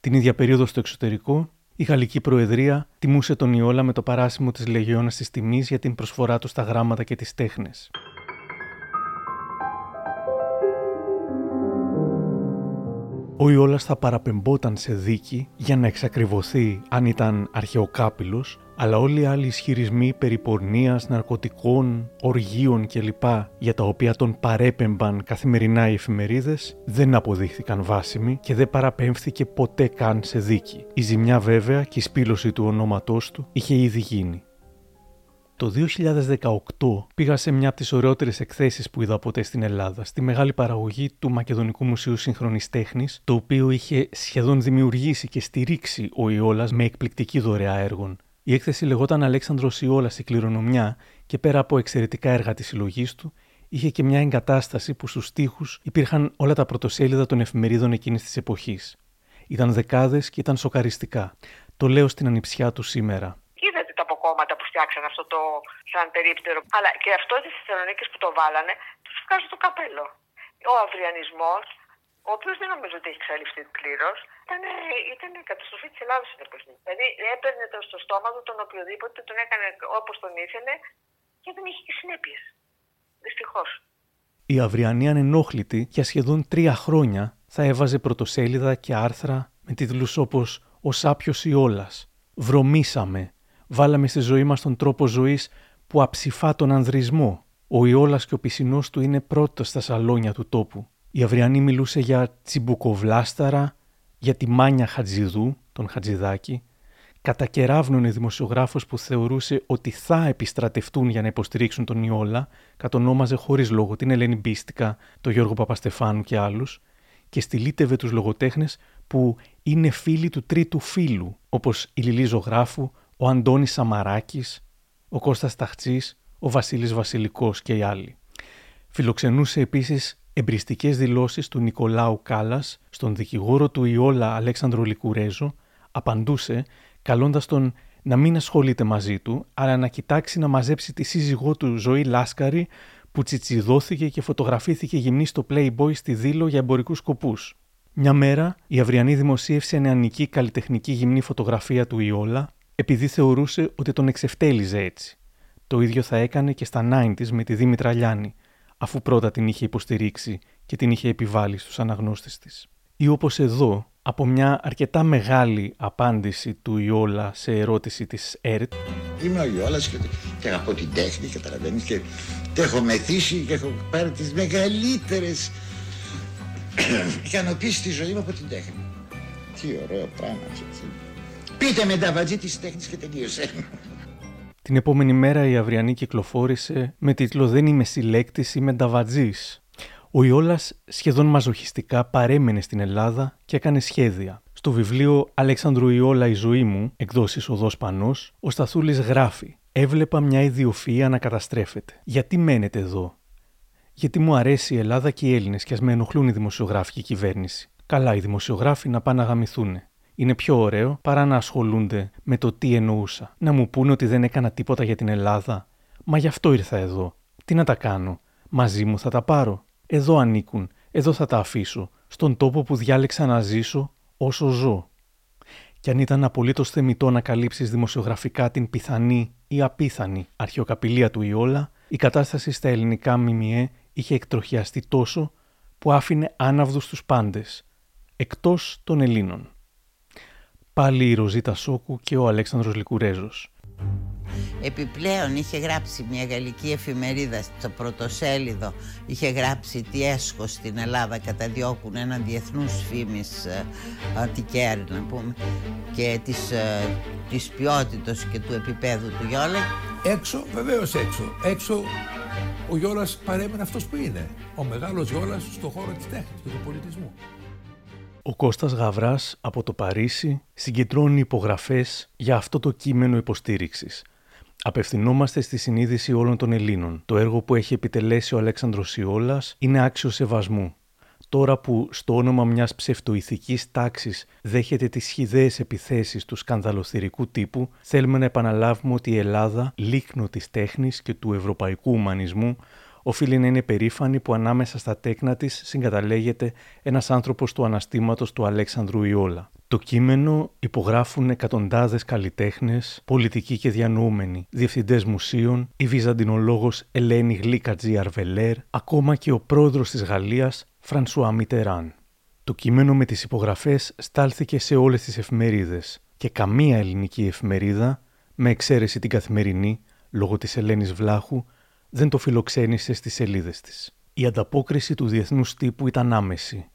Την ίδια περίοδο στο εξωτερικό, η Γαλλική Προεδρία τιμούσε τον Ιόλα με το παράσημο της Λεγιώνας της Τιμής για την προσφορά του στα γράμματα και τις τέχνες. Ο Ιόλας θα παραπεμπόταν σε δίκη για να εξακριβωθεί αν ήταν αρχαιοκάπηλος, αλλά όλοι οι άλλοι ισχυρισμοί περί πορνείας, ναρκωτικών, οργείων κλπ. για τα οποία τον παρέπεμπαν καθημερινά οι εφημερίδες δεν αποδείχθηκαν βάσιμοι και δεν παραπέμφθηκε ποτέ καν σε δίκη. Η ζημιά βέβαια και η σπήλωση του ονόματός του είχε ήδη γίνει. Το 2018 πήγα σε μια από τις ωραιότερες εκθέσεις που είδα ποτέ στην Ελλάδα, στη μεγάλη παραγωγή του Μακεδονικού Μουσείου Σύγχρονης Τέχνης, το οποίο είχε σχεδόν δημιουργήσει και στηρίξει ο Ιόλας με εκπληκτική δωρεά έργων. Η έκθεση λεγόταν Αλέξανδρος Ιόλας η κληρονομιά και πέρα από εξαιρετικά έργα της συλλογής του, είχε και μια εγκατάσταση που στους τοίχου υπήρχαν όλα τα πρωτοσέλιδα των εφημερίδων εκείνης της εποχής. Ήταν δεκάδες και ήταν σοκαριστικά. Το λέω στην ανιψιά του σήμερα κόμματα που φτιάξαν αυτό το σαν περίπτερο. Αλλά και αυτό τη Θεσσαλονίκη που το βάλανε, τους βγάζουν το καπέλο. Ο αυριανισμός, ο οποίος δεν νομίζω ότι έχει εξαλειφθεί πλήρως, ήταν, ήταν η καταστροφή της Ελλάδα στην εποχή. Δηλαδή έπαιρνε το στο στόμα του τον οποιοδήποτε, τον έκανε όπως τον ήθελε και δεν είχε και συνέπειες. Δυστυχώς. Η αυριανή ανενόχλητη για σχεδόν τρία χρόνια θα έβαζε πρωτοσέλιδα και άρθρα με τίτλους όπως «Ο Σάπιος Ιόλας», «Βρωμήσαμε», Βάλαμε στη ζωή μας τον τρόπο ζωής που αψηφά τον ανδρισμό. Ο Ιόλας και ο πισινός του είναι πρώτος στα σαλόνια του τόπου. Η Αυριανή μιλούσε για τσιμπουκοβλάσταρα, για τη Μάνια Χατζηδού, τον Χατζηδάκη. Κατακεράβνωνε δημοσιογράφο που θεωρούσε ότι θα επιστρατευτούν για να υποστηρίξουν τον Ιόλα, κατονόμαζε χωρίς λόγο την Ελένη Μπίστικα, τον Γιώργο Παπαστεφάνου και άλλους, και στυλίτευε τους λογοτέχνες που είναι φίλοι του τρίτου φίλου, όπως η Λιλή Ζωγράφου, ο Αντώνης Σαμαράκης, ο Κώστας Ταχτσής, ο Βασίλης Βασιλικός και οι άλλοι. Φιλοξενούσε επίσης εμπριστικές δηλώσεις του Νικολάου Κάλλας στον δικηγόρο του Ιόλα Αλέξανδρο Λικουρέζο, απαντούσε καλώντας τον να μην ασχολείται μαζί του, αλλά να κοιτάξει να μαζέψει τη σύζυγό του Ζωή Λάσκαρη που τσιτσιδώθηκε και φωτογραφήθηκε γυμνή στο Playboy στη Δήλο για εμπορικούς σκοπούς. Μια μέρα η Αυριανή δημοσίευσε νεανική καλλιτεχνική γυμνή φωτογραφία του Ιόλα επειδή θεωρούσε ότι τον εξευτέλιζε έτσι. Το ίδιο θα έκανε και στα 90s με τη Δήμητρα Λιάννη, αφού πρώτα την είχε υποστηρίξει και την είχε επιβάλει στους αναγνώστες της. Ή όπως εδώ, από μια αρκετά μεγάλη απάντηση του Ιόλα σε ερώτηση της ΕΡΤ. Είμαι ο Ιόλας και, και αγαπώ την τέχνη, καταλαβαίνεις, και, και έχω μεθύσει και έχω πάρει τις μεγαλύτερες ικανοποίησεις στη ζωή μου από την τέχνη. Τι ωραίο πράγμα αυτό. Πείτε με νταβατζή της τέχνης και τελείωσε. Την επόμενη μέρα η Αυριανή κυκλοφόρησε με τίτλο «Δεν είμαι συλλέκτης, είμαι νταβατζής». Ο Ιόλας σχεδόν μαζοχιστικά παρέμενε στην Ελλάδα και έκανε σχέδια. Στο βιβλίο Αλέξανδρου Ιόλα Η ζωή μου, εκδόσεις Οδός Πανός, ο Σταθούλης γράφει: Έβλεπα μια ιδιοφυα να καταστρέφεται. Γιατί μένετε εδώ, Γιατί μου αρέσει η Ελλάδα και οι Έλληνες και ας με ενοχλούν οι δημοσιογράφοι και η κυβέρνηση. Καλά, οι δημοσιογράφοι να πάνε να γαμηθούν είναι πιο ωραίο παρά να ασχολούνται με το τι εννοούσα. Να μου πούνε ότι δεν έκανα τίποτα για την Ελλάδα. Μα γι' αυτό ήρθα εδώ. Τι να τα κάνω; Μαζί μου θα τα πάρω. Εδώ ανήκουν. Εδώ θα τα αφήσω. Στον τόπο που διάλεξα να ζήσω όσο ζω. Κι αν ήταν απολύτως θεμητό να καλύψεις δημοσιογραφικά την πιθανή ή απίθανη αρχαιοκαπηλεία του Ιόλα, η κατάσταση στα ελληνικά ΜΜΕ είχε εκτροχιαστεί τόσο που άφηνε άναυδους τους πάντες, εκτός των Ελλήνων. Πάλι η Ροζίτα Σόκου και ο Αλέξανδρος Λικουρέζος. Επιπλέον είχε γράψει μια γαλλική εφημερίδα στο πρωτοσέλιδο. Είχε γράψει τι έσχο στην Ελλάδα καταδιώκουν έναν διεθνούς φήμης ε, αντικέρ να πούμε και της, ε, της ποιότητας και του επίπεδου του Γιώλα. Έξω, βεβαίως έξω. Έξω ο Γιώλας παρέμενε αυτός που είναι. Ο μεγάλος Γιώλας στον χώρο της τέχνης και του πολιτισμού ο Κώστας Γαβράς από το Παρίσι συγκεντρώνει υπογραφές για αυτό το κείμενο υποστήριξης. Απευθυνόμαστε στη συνείδηση όλων των Ελλήνων. Το έργο που έχει επιτελέσει ο Αλέξανδρος Ιόλας είναι άξιο σεβασμού. Τώρα που στο όνομα μιας ψευτοηθικής τάξης δέχεται τις χιδαίες επιθέσεις του σκανδαλοθυρικού τύπου, θέλουμε να επαναλάβουμε ότι η Ελλάδα, λίκνο της τέχνης και του ευρωπαϊκού ουμανισμού, οφείλει να είναι περήφανη που ανάμεσα στα τέκνα της συγκαταλέγεται ένας άνθρωπος του αναστήματος του Αλέξανδρου Ιόλα. Το κείμενο υπογράφουν εκατοντάδες καλλιτέχνες, πολιτικοί και διανοούμενοι, διευθυντές μουσείων, η βυζαντινολόγος Ελένη Γλίκατζη Αρβελέρ, ακόμα και ο πρόεδρος της Γαλλίας Φρανσουά Μιτεράν. Το κείμενο με τις υπογραφές στάλθηκε σε όλες τις εφημερίδες και καμία ελληνική εφημερίδα με εξαίρεση την καθημερινή, λόγω της Ελένης Βλάχου, δεν το φιλοξένησε στις σελίδες της. Η ανταπόκριση του διεθνούς τύπου ήταν άμεση.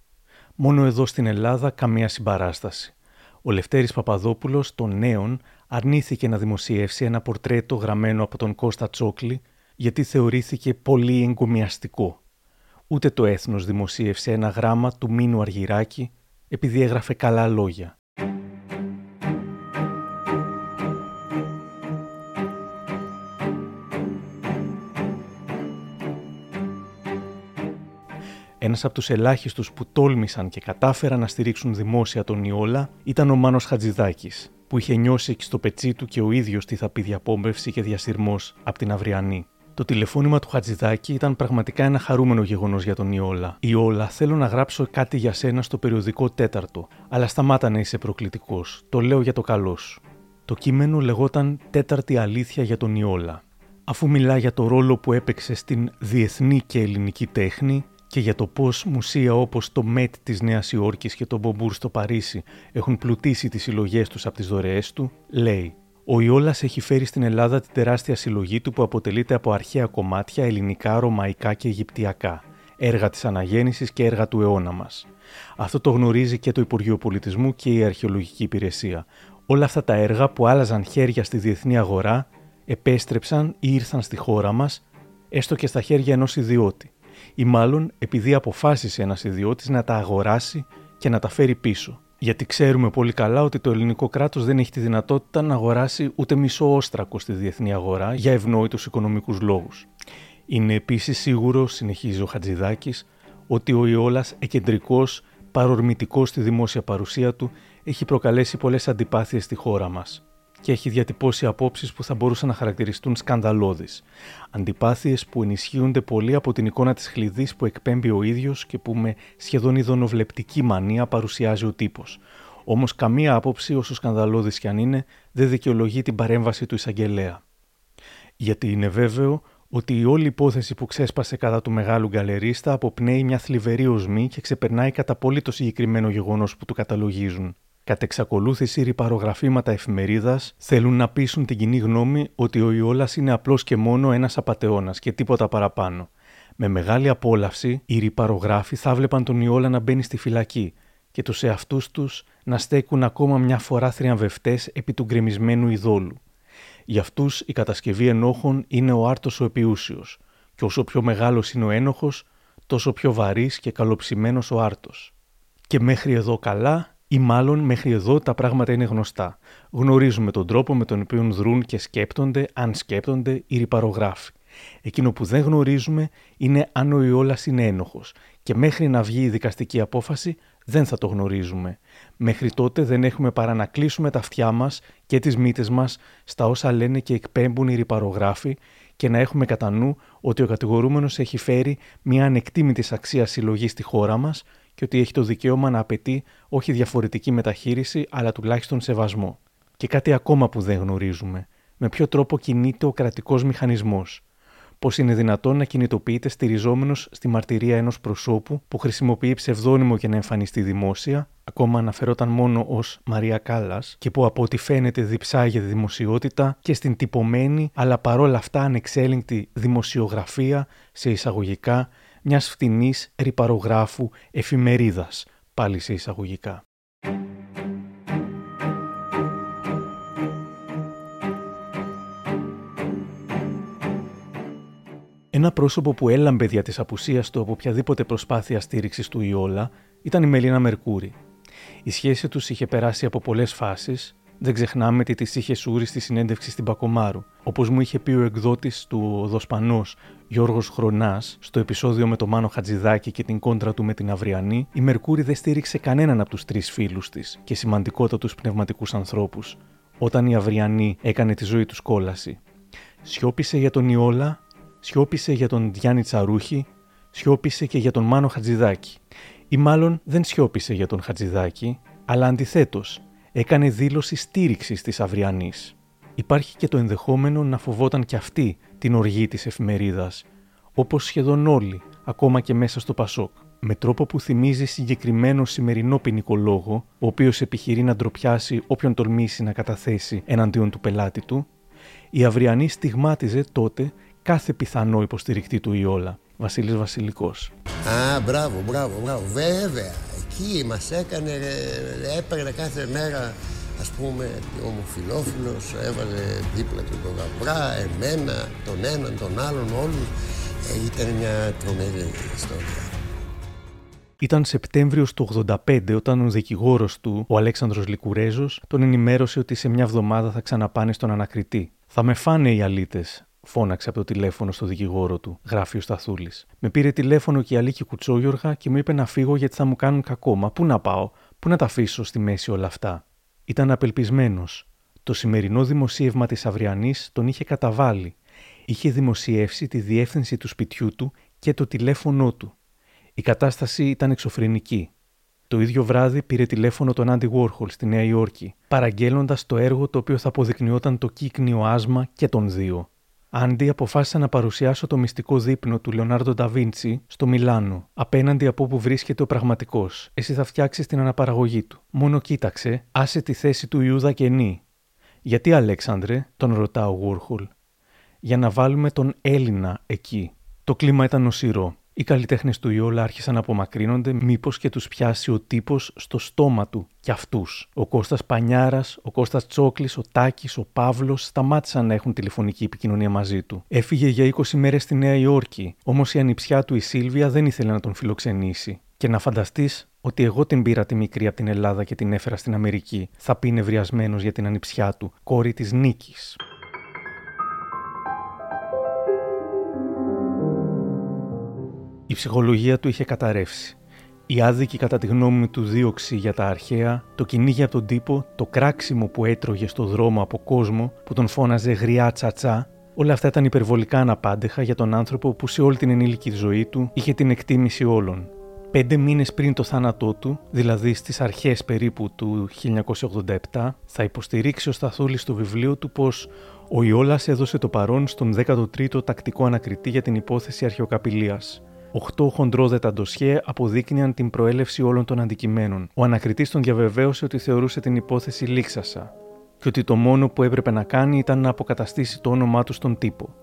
Μόνο εδώ στην Ελλάδα καμία συμπαράσταση. Ο Λευτέρης Παπαδόπουλος των Νέων αρνήθηκε να δημοσιεύσει ένα πορτρέτο γραμμένο από τον Κώστα Τσόκλη γιατί θεωρήθηκε πολύ εγκομιαστικό. Ούτε το έθνος δημοσίευσε ένα γράμμα του Μίνου Αργυράκη επειδή έγραφε καλά λόγια. Ένας από τους ελάχιστους που τόλμησαν και κατάφεραν να στηρίξουν δημόσια τον Ιόλα ήταν ο Μάνος Χατζηδάκης, που είχε νιώσει και στο πετσί του και ο ίδιος τι θα πει διαπόμπευση και διασυρμός από την Αυριανή. Το τηλεφώνημα του Χατζηδάκη ήταν πραγματικά ένα χαρούμενο γεγονός για τον Ιόλα. Ιόλα, θέλω να γράψω κάτι για σένα στο περιοδικό Τέταρτο, αλλά σταμάτα να είσαι προκλητικός. Το λέω για το καλό σου. Το κείμενο λεγόταν Τέταρτη Αλήθεια για τον Ιόλα. Αφού μιλά για το ρόλο που έπαιξε στην διεθνή και ελληνική τέχνη, και για το πώς μουσεία όπως το ΜΕΤ της Νέας Υόρκης και το Μπομπούρ στο Παρίσι έχουν πλουτίσει τις συλλογές τους από τις δωρεές του, λέει «Ο Ιόλας έχει φέρει στην Ελλάδα την τεράστια συλλογή του που αποτελείται από αρχαία κομμάτια ελληνικά, ρωμαϊκά και αιγυπτιακά, έργα της αναγέννησης και έργα του αιώνα μας. Αυτό το γνωρίζει και το Υπουργείο Πολιτισμού και η Αρχαιολογική Υπηρεσία. Όλα αυτά τα έργα που άλλαζαν χέρια στη διεθνή αγορά επέστρεψαν ή ήρθαν στη χώρα μας, έστω και στα χέρια ενός ιδιώτη ή μάλλον επειδή αποφάσισε ένας ιδιώτης να τα αγοράσει και να τα φέρει πίσω. Γιατί ξέρουμε πολύ καλά ότι το ελληνικό κράτος δεν έχει τη δυνατότητα να αγοράσει ούτε μισό όστρακο στη διεθνή αγορά για ευνόητους οικονομικούς λόγους. Είναι επίσης σίγουρο, συνεχίζει ο Χατζηδάκης, ότι ο Ιόλας εκεντρικός, παρορμητικός στη δημόσια παρουσία του, έχει προκαλέσει πολλές αντιπάθειες στη χώρα μας και έχει διατυπώσει απόψεις που θα μπορούσαν να χαρακτηριστούν σκανδαλώδεις. Αντιπάθειες που ενισχύονται πολύ από την εικόνα της χλειδί που εκπέμπει ο ίδιος και που με σχεδόν ειδονοβλεπτική μανία παρουσιάζει ο τύπος. Όμως καμία άποψη, όσο σκανδαλώδης κι αν είναι, δεν δικαιολογεί την παρέμβαση του εισαγγελέα. Γιατί είναι βέβαιο ότι η όλη υπόθεση που ξέσπασε κατά του μεγάλου γκαλερίστα αποπνέει μια θλιβερή οσμή και ξεπερνάει κατά πολύ το συγκεκριμένο γεγονός που του καταλογίζουν. Κατ' εξακολούθηση, ρηπαρογραφήματα εφημερίδας θέλουν να πείσουν την κοινή γνώμη ότι ο Ιόλας είναι απλώ και μόνο ένας απαταιώνας και τίποτα παραπάνω. Με μεγάλη απόλαυση, οι ρηπαρογράφοι θα βλέπαν τον Ιόλα να μπαίνει στη φυλακή και τους εαυτούς τους να στέκουν ακόμα μια φορά θριαμβευτές επί του γκρεμισμένου ειδόλου. Για αυτούς η κατασκευή ενόχων είναι ο άρτος ο επιούσιος, και όσο πιο μεγάλος είναι ο ένοχος, τόσο πιο βαρύς και καλοψημένος ο άρτος. Και μέχρι εδώ καλά, ή μάλλον μέχρι εδώ τα πράγματα είναι γνωστά. Γνωρίζουμε τον τρόπο με τον οποίο δρούν και σκέπτονται, αν σκέπτονται, οι ρηπαρογράφοι. Εκείνο που δεν γνωρίζουμε είναι αν ο Ιόλας είναι ένοχος. Και μέχρι να βγει η δικαστική απόφαση δεν θα το γνωρίζουμε. Μέχρι τότε δεν έχουμε παρά να κλείσουμε τα αυτιά μας και τις μύτες μας στα όσα λένε και εκπέμπουν οι ρηπαρογράφοι και να έχουμε κατά νου ότι ο κατηγορούμενος έχει φέρει μια ανεκτήμητη αξία συλλογής στη χώρα μας και ότι έχει το δικαίωμα να απαιτεί όχι διαφορετική μεταχείριση, αλλά τουλάχιστον σεβασμό. Και κάτι ακόμα που δεν γνωρίζουμε. Με ποιο τρόπο κινείται ο κρατικός μηχανισμός. Πώς είναι δυνατόν να κινητοποιείται στηριζόμενος στη μαρτυρία ενός προσώπου που χρησιμοποιεί ψευδόνυμο για να εμφανιστεί δημόσια, ακόμα αναφερόταν μόνο ως Μαρία Κάλλας, και που από ό,τι φαίνεται διψάγεται δημοσιότητα και στην τυπωμένη αλλά παρόλα αυτά ανεξέλεγκτη δημοσιογραφία σε εισαγωγικά μιας φτηνής ρηπαρογράφου εφημερίδας, πάλι σε εισαγωγικά. Ένα πρόσωπο που έλαμπε δια της απουσίας του από οποιαδήποτε προσπάθεια στήριξης του Ιόλα ήταν η Μελίνα Μερκούρη. Η σχέση τους είχε περάσει από πολλές φάσεις δεν ξεχνάμε τις τη είχε σούρει στη συνέντευξη στην Πακομάρου. Όπως μου είχε πει ο εκδότης του Δοσπανός, Γιώργος Χρονάς, στο επεισόδιο με τον Μάνο Χατζηδάκη και την κόντρα του με την Αυριανή, η Μερκούρη δεν στήριξε κανέναν από τους τρεις φίλους της και σημαντικότατους πνευματικούς ανθρώπους, όταν η Αυριανή έκανε τη ζωή τους κόλαση. Σιώπησε για τον Ιόλα, σιώπησε για τον Διάννη Τσαρούχη, σιώπησε και για τον Μάνο Χατζηδάκη. Ή μάλλον δεν σιώπησε για τον Χατζηδάκη, αλλά αντιθέτως έκανε δήλωση στήριξης της Αυριανής. Υπάρχει και το ενδεχόμενο να φοβόταν και αυτή την οργή της εφημερίδας, όπως σχεδόν όλοι, ακόμα και μέσα στο Πασόκ. με τρόπο που θυμίζει συγκεκριμένο σημερινό ποινικό λόγο, ο οποίος επιχειρεί να ντροπιάσει όποιον τολμήσει να καταθέσει εναντίον του πελάτη του, η Αυριανή στιγμάτιζε τότε κάθε πιθανό υποστηρικτή του Ιόλα. Βασίλης Βασιλικός. Α, μπράβο, μπράβο, μπράβο. Βέβαια, εκεί μας έκανε, ε, έπαιρνε κάθε μέρα ας πούμε ομοφιλόφιλος, έβαλε δίπλα του τον γαμπρά, εμένα, τον έναν, τον άλλον, όλους. Ε, ήταν μια τρομερή ιστορία. Ήταν Σεπτέμβριο του 85 όταν ο δικηγόρος του, ο Αλέξανδρος Λικουρέζος, τον ενημέρωσε ότι σε μια εβδομάδα θα ξαναπάνε στον ανακριτή. Θα με φάνε οι αλήτες, φώναξε από το τηλέφωνο στο δικηγόρο του, γράφει ο Σταθούλης. Με πήρε τηλέφωνο και η Αλίκη Κουτσόγιοργα και μου είπε να φύγω γιατί θα μου κάνουν κακό. Μα πού να πάω, πού να τα αφήσω στη μέση όλα αυτά; Ήταν απελπισμένος. Το σημερινό δημοσίευμα της Αυριανής τον είχε καταβάλει. Είχε δημοσιεύσει τη διεύθυνση του σπιτιού του και το τηλέφωνό του. Η κατάσταση ήταν εξωφρενική. Το ίδιο βράδυ πήρε τηλέφωνο τον Άντι Βόρχολ στη Νέα Υόρκη, παραγγέλλοντας το έργο το οποίο θα αποδεικνυόταν το κύκνιο άσμα και των δύο. Άντι αποφάσισα να παρουσιάσω το μυστικό δείπνο του Λεωνάρντο Νταβίντσι στο Μιλάνο, απέναντι από όπου βρίσκεται ο πραγματικός. Εσύ θα φτιάξεις την αναπαραγωγή του. Μόνο κοίταξε, άσε τη θέση του Ιούδα κενή. Γιατί, Αλέξανδρε, τον ρωτά ο Βόρχολ. Για να βάλουμε τον Έλληνα εκεί. Το κλίμα ήταν οσυρό. Οι καλλιτέχνες του Ιόλα άρχισαν να απομακρύνονται, μήπως και τους πιάσει ο τύπος στο στόμα του κι αυτούς. Ο Κώστας Πανιάρας, ο Κώστας Τσόκλης, ο Τάκης, ο Παύλος σταμάτησαν να έχουν τηλεφωνική επικοινωνία μαζί του. Έφυγε για 20 μέρες στη Νέα Υόρκη, όμως η ανιψιά του η Σίλβια δεν ήθελε να τον φιλοξενήσει. Και να φανταστείς ότι εγώ την πήρα τη μικρή από την Ελλάδα και την έφερα στην Αμερική, θα πει νευριασμένος για την ανιψιά του, κόρη της Νίκης. Η ψυχολογία του είχε καταρρεύσει. Η άδικη κατά τη γνώμη του δίωξη για τα αρχαία, το κυνήγι από τον τύπο, το κράξιμο που έτρωγε στο δρόμο από κόσμο που τον φώναζε γριά τσατσά, όλα αυτά ήταν υπερβολικά αναπάντεχα για τον άνθρωπο που σε όλη την ενήλικη ζωή του είχε την εκτίμηση όλων. Πέντε μήνες πριν το θάνατό του, δηλαδή στις αρχές περίπου του 1987, θα υποστηρίξει ο Σταθούλης στο βιβλίο του πως ο Ιόλας έδωσε το παρόν στον 13ο τακτικό ανακριτή για την υπόθεση αρχαιοκαπηλείας Οχτώ χοντρόδετα ντοσιέ αποδείκνυαν την προέλευση όλων των αντικειμένων. Ο ανακριτής τον διαβεβαίωσε ότι θεωρούσε την υπόθεση λήξασα και ότι το μόνο που έπρεπε να κάνει ήταν να αποκαταστήσει το όνομά του στον τύπο.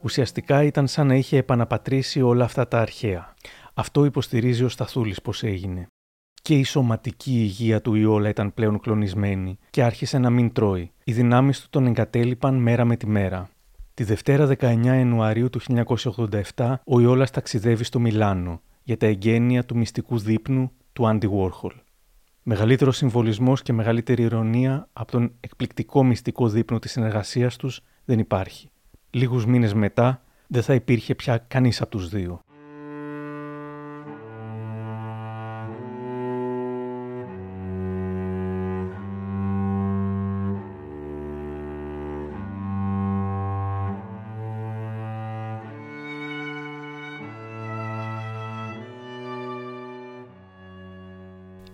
Ουσιαστικά ήταν σαν να είχε επαναπατρίσει όλα αυτά τα αρχαία. Αυτό υποστηρίζει ο Σταθούλης πω έγινε. Και η σωματική υγεία του Ιόλα ήταν πλέον κλονισμένη και άρχισε να μην τρώει. Οι δυνάμεις του τον εγκατέλειπαν μέρα με τη μέρα. Τη Δευτέρα 19 Ιανουαρίου του 1987 ο Ιόλας ταξιδεύει στο Μιλάνο για τα εγγένεια του μυστικού δείπνου του Άντι Βόρχολ. Μεγαλύτερος συμβολισμός και μεγαλύτερη ηρωνία από τον εκπληκτικό μυστικό δείπνο της συνεργασίας τους δεν υπάρχει. Λίγους μήνες μετά δεν θα υπήρχε πια κανείς από τους δύο.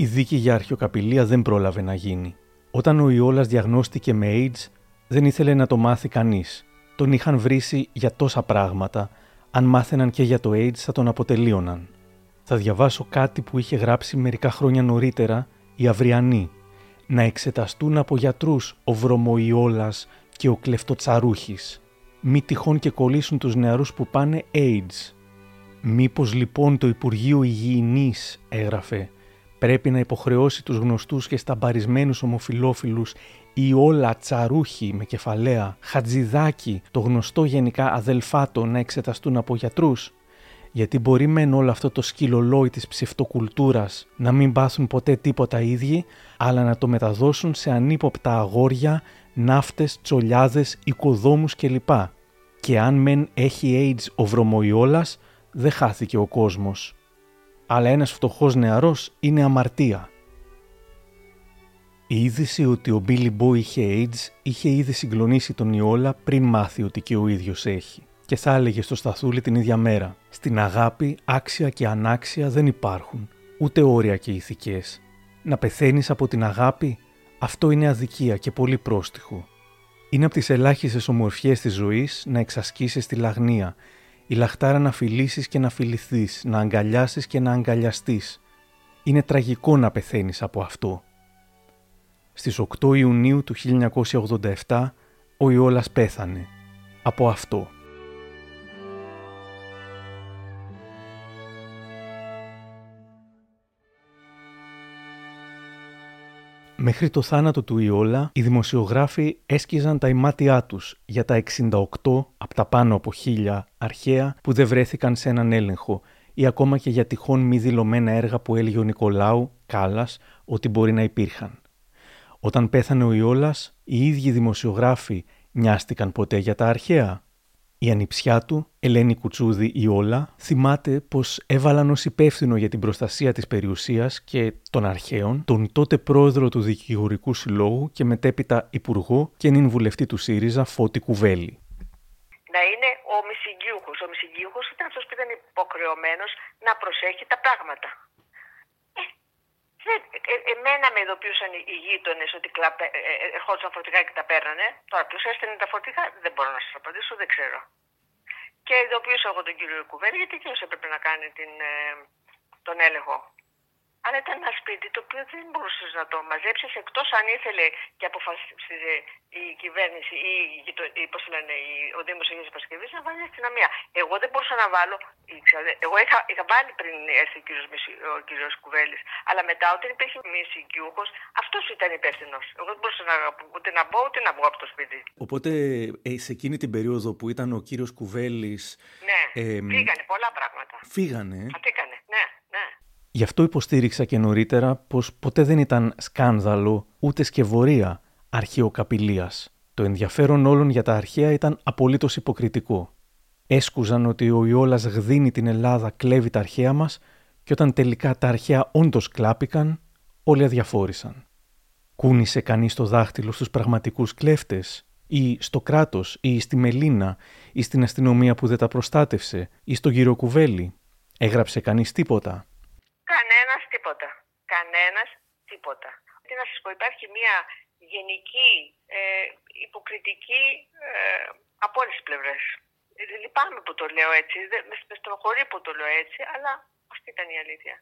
Η δίκη για αρχαιοκαπηλεία δεν πρόλαβε να γίνει. Όταν ο Ιόλας διαγνώστηκε με AIDS, δεν ήθελε να το μάθει κανείς. Τον είχαν βρήσει για τόσα πράγματα. Αν μάθαιναν και για το AIDS, θα τον αποτελείωναν. Θα διαβάσω κάτι που είχε γράψει μερικά χρόνια νωρίτερα η Αυριανή. Να εξεταστούν από γιατρούς ο Βρωμοϊόλας και ο Κλεφτοτσαρούχης. Μη τυχόν και κολλήσουν τους νεαρούς που πάνε AIDS. Μήπως λοιπόν το Υπουργείο Υγιεινής, έγραφε, πρέπει να υποχρεώσει τους γνωστούς και σταμπαρισμένους ομοφιλόφιλους ή όλα τσαρούχοι με κεφαλαία, χατζηδάκι, το γνωστό γενικά αδελφάτο να εξεταστούν από γιατρούς. Γιατί μπορεί μεν όλο αυτό το σκυλολόι της ψευτοκουλτούρας να μην πάθουν ποτέ τίποτα ίδιοι, αλλά να το μεταδώσουν σε ανύποπτα αγόρια, ναύτες, τσολιάδες, οικοδόμους κλπ. Και αν μεν έχει AIDS ο βρωμοϊόλας, δεν χάθηκε ο κόσμος αλλά ένας φτωχός νεαρός είναι αμαρτία. Η είδηση ότι ο Μπίλι Μπό είχε AIDS είχε ήδη συγκλονίσει τον Ιόλα πριν μάθει ότι και ο ίδιος έχει. Και θα έλεγε στο σταθούλι την ίδια μέρα. Στην αγάπη, άξια και ανάξια δεν υπάρχουν, ούτε όρια και ηθικές. Να πεθαίνεις από την αγάπη, αυτό είναι αδικία και πολύ πρόστιχο. Είναι από τις ελάχιστες ομορφιές της ζωής να εξασκήσεις τη λαγνία, Η λαχτάρα να φιλήσεις και να φιληθείς, να αγκαλιάσεις και να αγκαλιαστείς. Είναι τραγικό να πεθαίνεις από αυτό. Στις 8 Ιουνίου του 1987 ο Ιόλας πέθανε. Από αυτό. Μέχρι το θάνατο του Ιόλα, οι δημοσιογράφοι έσκυζαν τα ημάτια τους για τα 68 από τα πάνω από χίλια αρχαία που δεν βρέθηκαν σε έναν έλεγχο ή ακόμα και για τυχόν μη δηλωμένα έργα που έλεγε ο Νικολάου Κάλλας ότι μπορεί να υπήρχαν. Όταν πέθανε ο Ιόλας, οι ίδιοι δημοσιογράφοι νοιάστηκαν ποτέ για τα αρχαία. Η ανιψιά του, Ελένη Κουτσούδη Ιόλα, θυμάται πως έβαλαν ως υπεύθυνο για την προστασία της περιουσίας και των αρχαίων τον τότε πρόεδρο του Δικηγορικού Συλλόγου και μετέπειτα υπουργό και νυν βουλευτή του ΣΥΡΙΖΑ Φώτη Κουβέλη. Να είναι ο μισηγγιούχο. Ο μισηγγιούχο ήταν αυτός που ήταν υποχρεωμένος να προσέχει τα πράγματα. Ε, ε, εμένα με ειδοποιούσαν οι γείτονες ότι κλαπε, ε, ε, ερχόντουσαν φορτηγά και τα παίρνανε. Τώρα ποιος έστελνε τα φορτηγά δεν μπορώ να σας απαντήσω, δεν ξέρω. Και ειδοποιούσα εγώ τον κύριο Κουβέρη γιατί και έπρεπε να κάνει την, ε, τον έλεγχο. Αλλά ήταν ένα σπίτι το οποίο δεν μπορούσες να το μαζέψεις εκτός αν ήθελε και αποφασίζει η κυβέρνηση ή, ή πώς λένε, ο Δήμος Αγίας Παρασκευή να βάλει αστυνομία. Εγώ δεν μπορούσα να βάλω. Εγώ είχα, είχα βάλει πριν έρθει ο κύριος ο κύριος Κουβέλης. Αλλά μετά όταν υπήρχε μη συγκιούχο, αυτός ήταν υπεύθυνος. Εγώ δεν μπορούσα να, ούτε να μπω ούτε να βγω από το σπίτι. Οπότε ε, σε εκείνη την περίοδο που ήταν ο κύριος Κουβέλης. Ναι, ε, φύγανε πολλά πράγματα. Φύγανε. Φύγανε, ναι, ναι. Γι' αυτό υποστήριξα και νωρίτερα πως ποτέ δεν ήταν σκάνδαλο ούτε σκευωρία αρχαιοκαπηλείας. Το ενδιαφέρον όλων για τα αρχαία ήταν απολύτως υποκριτικό. Έσκουζαν ότι ο Ιόλας γδίνει την Ελλάδα, κλέβει τα αρχαία μας και όταν τελικά τα αρχαία όντως κλάπηκαν, όλοι αδιαφόρησαν. Κούνησε κανείς το δάχτυλο στους πραγματικούς κλέφτες ή στο κράτος ή στη Μελίνα ή στην αστυνομία που δεν τα προστάτευσε ή στο γυροκουβέλι. Έγραψε κανείς τίποτα. Κανένας τίποτα. Κανένας τίποτα. Τι να σας πω, υπάρχει μια γενική ε, υποκριτική ε, από όλες τις πλευρές. Ε, λυπάμαι που το λέω έτσι, με στενοχωρεί που το λέω έτσι, αλλά αυτή ήταν η αλήθεια.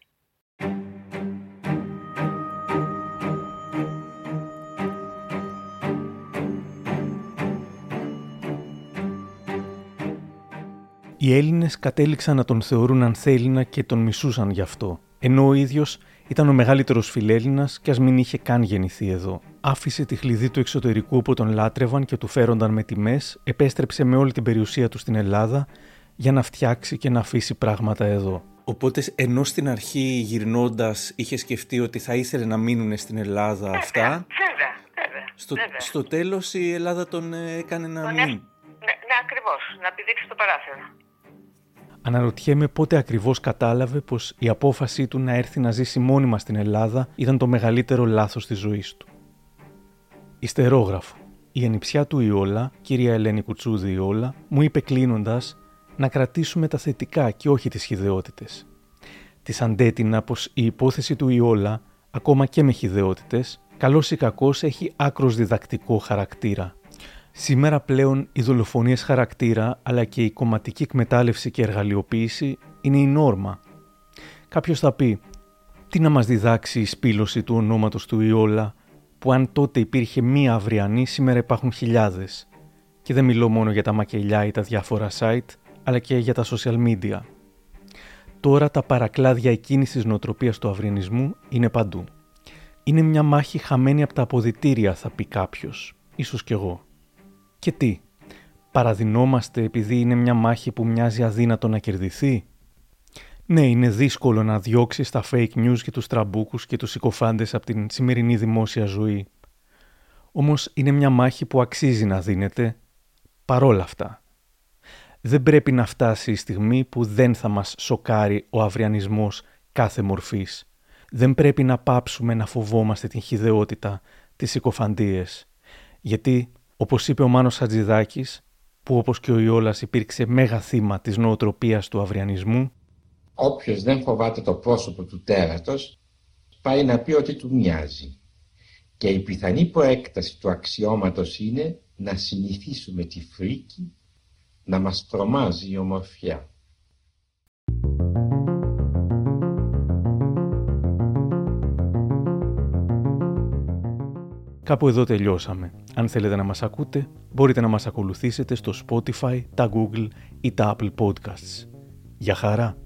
Οι Έλληνες κατέληξαν να τον θεωρούν ανθέλινα και τον μισούσαν γι' αυτό ενώ ο ίδιος ήταν ο μεγαλύτερος φιλέλληνας και ας μην είχε καν γεννηθεί εδώ. Άφησε τη χλειδί του εξωτερικού που τον λάτρευαν και του φέρονταν με τιμές, επέστρεψε με όλη την περιουσία του στην Ελλάδα για να φτιάξει και να αφήσει πράγματα εδώ. Οπότε, ενώ στην αρχή γυρνώντας είχε σκεφτεί ότι θα ήθελε να μείνουν στην Ελλάδα αυτά. Βέβαια, βέβαια. Στο, στο τέλος η Ελλάδα τον έκανε να μείνει. Ναι, ναι ακριβώς. Να πηδήξει το παράθυρο. Αναρωτιέμαι πότε ακριβώς κατάλαβε πως η απόφασή του να έρθει να ζήσει μόνιμα στην Ελλάδα ήταν το μεγαλύτερο λάθος της ζωής του. Ιστερόγραφο. Η ανιψιά του Ιόλα, κυρία Ελένη Κουτσούδη Ιόλα, μου είπε κλείνοντας να κρατήσουμε τα θετικά και όχι τις χιδεότητες. Της αντέτεινα πως η υπόθεση του Ιόλα, ακόμα και με χιδεότητες, καλός ή κακός έχει άκρος διδακτικό χαρακτήρα Σήμερα πλέον οι δολοφονίες χαρακτήρα αλλά και η κομματική εκμετάλλευση και εργαλειοποίηση είναι η νόρμα. Κάποιος θα πει τι να μας διδάξει η σπήλωση του ονόματος του Ιόλα που αν τότε υπήρχε μία αυριανή σήμερα υπάρχουν χιλιάδες. Και δεν μιλώ μόνο για τα μακελιά ή τα διάφορα site αλλά και για τα social media. Τώρα τα παρακλάδια εκείνης της νοοτροπίας του αυριανισμού είναι παντού. Είναι μια μάχη χαμένη από τα αποδυτήρια θα πει κάποιος, ίσως κι εγώ. Και τι, παραδινόμαστε επειδή είναι μια μάχη που μοιάζει αδύνατο να κερδιθεί; Ναι, είναι δύσκολο να διώξεις τα fake news και τους τραμπούκους και τους συκοφάντες από την σημερινή δημόσια ζωή. Όμως είναι μια μάχη που αξίζει να δίνεται παρόλα αυτά. Δεν πρέπει να φτάσει η στιγμή που δεν θα μας σοκάρει ο αυριανισμός κάθε μορφής. Δεν πρέπει να πάψουμε να φοβόμαστε την χιδεότητα, τις συκοφαντίες. Γιατί όπως είπε ο Μάνος Χατζηδάκης, που όπως και ο Ιόλας υπήρξε μέγα θύμα της νοοτροπίας του αυριανισμού, Όποιος δεν φοβάται το πρόσωπο του τέρατος, πάει να πει ότι του μοιάζει. Και η πιθανή προέκταση του αξιώματος είναι να συνηθίσουμε τη φρίκη να μας τρομάζει η ομορφιά. Κάπου εδώ τελειώσαμε. Αν θέλετε να μας ακούτε, μπορείτε να μας ακολουθήσετε στο Spotify, τα Google ή τα Apple Podcasts. Για χαρά!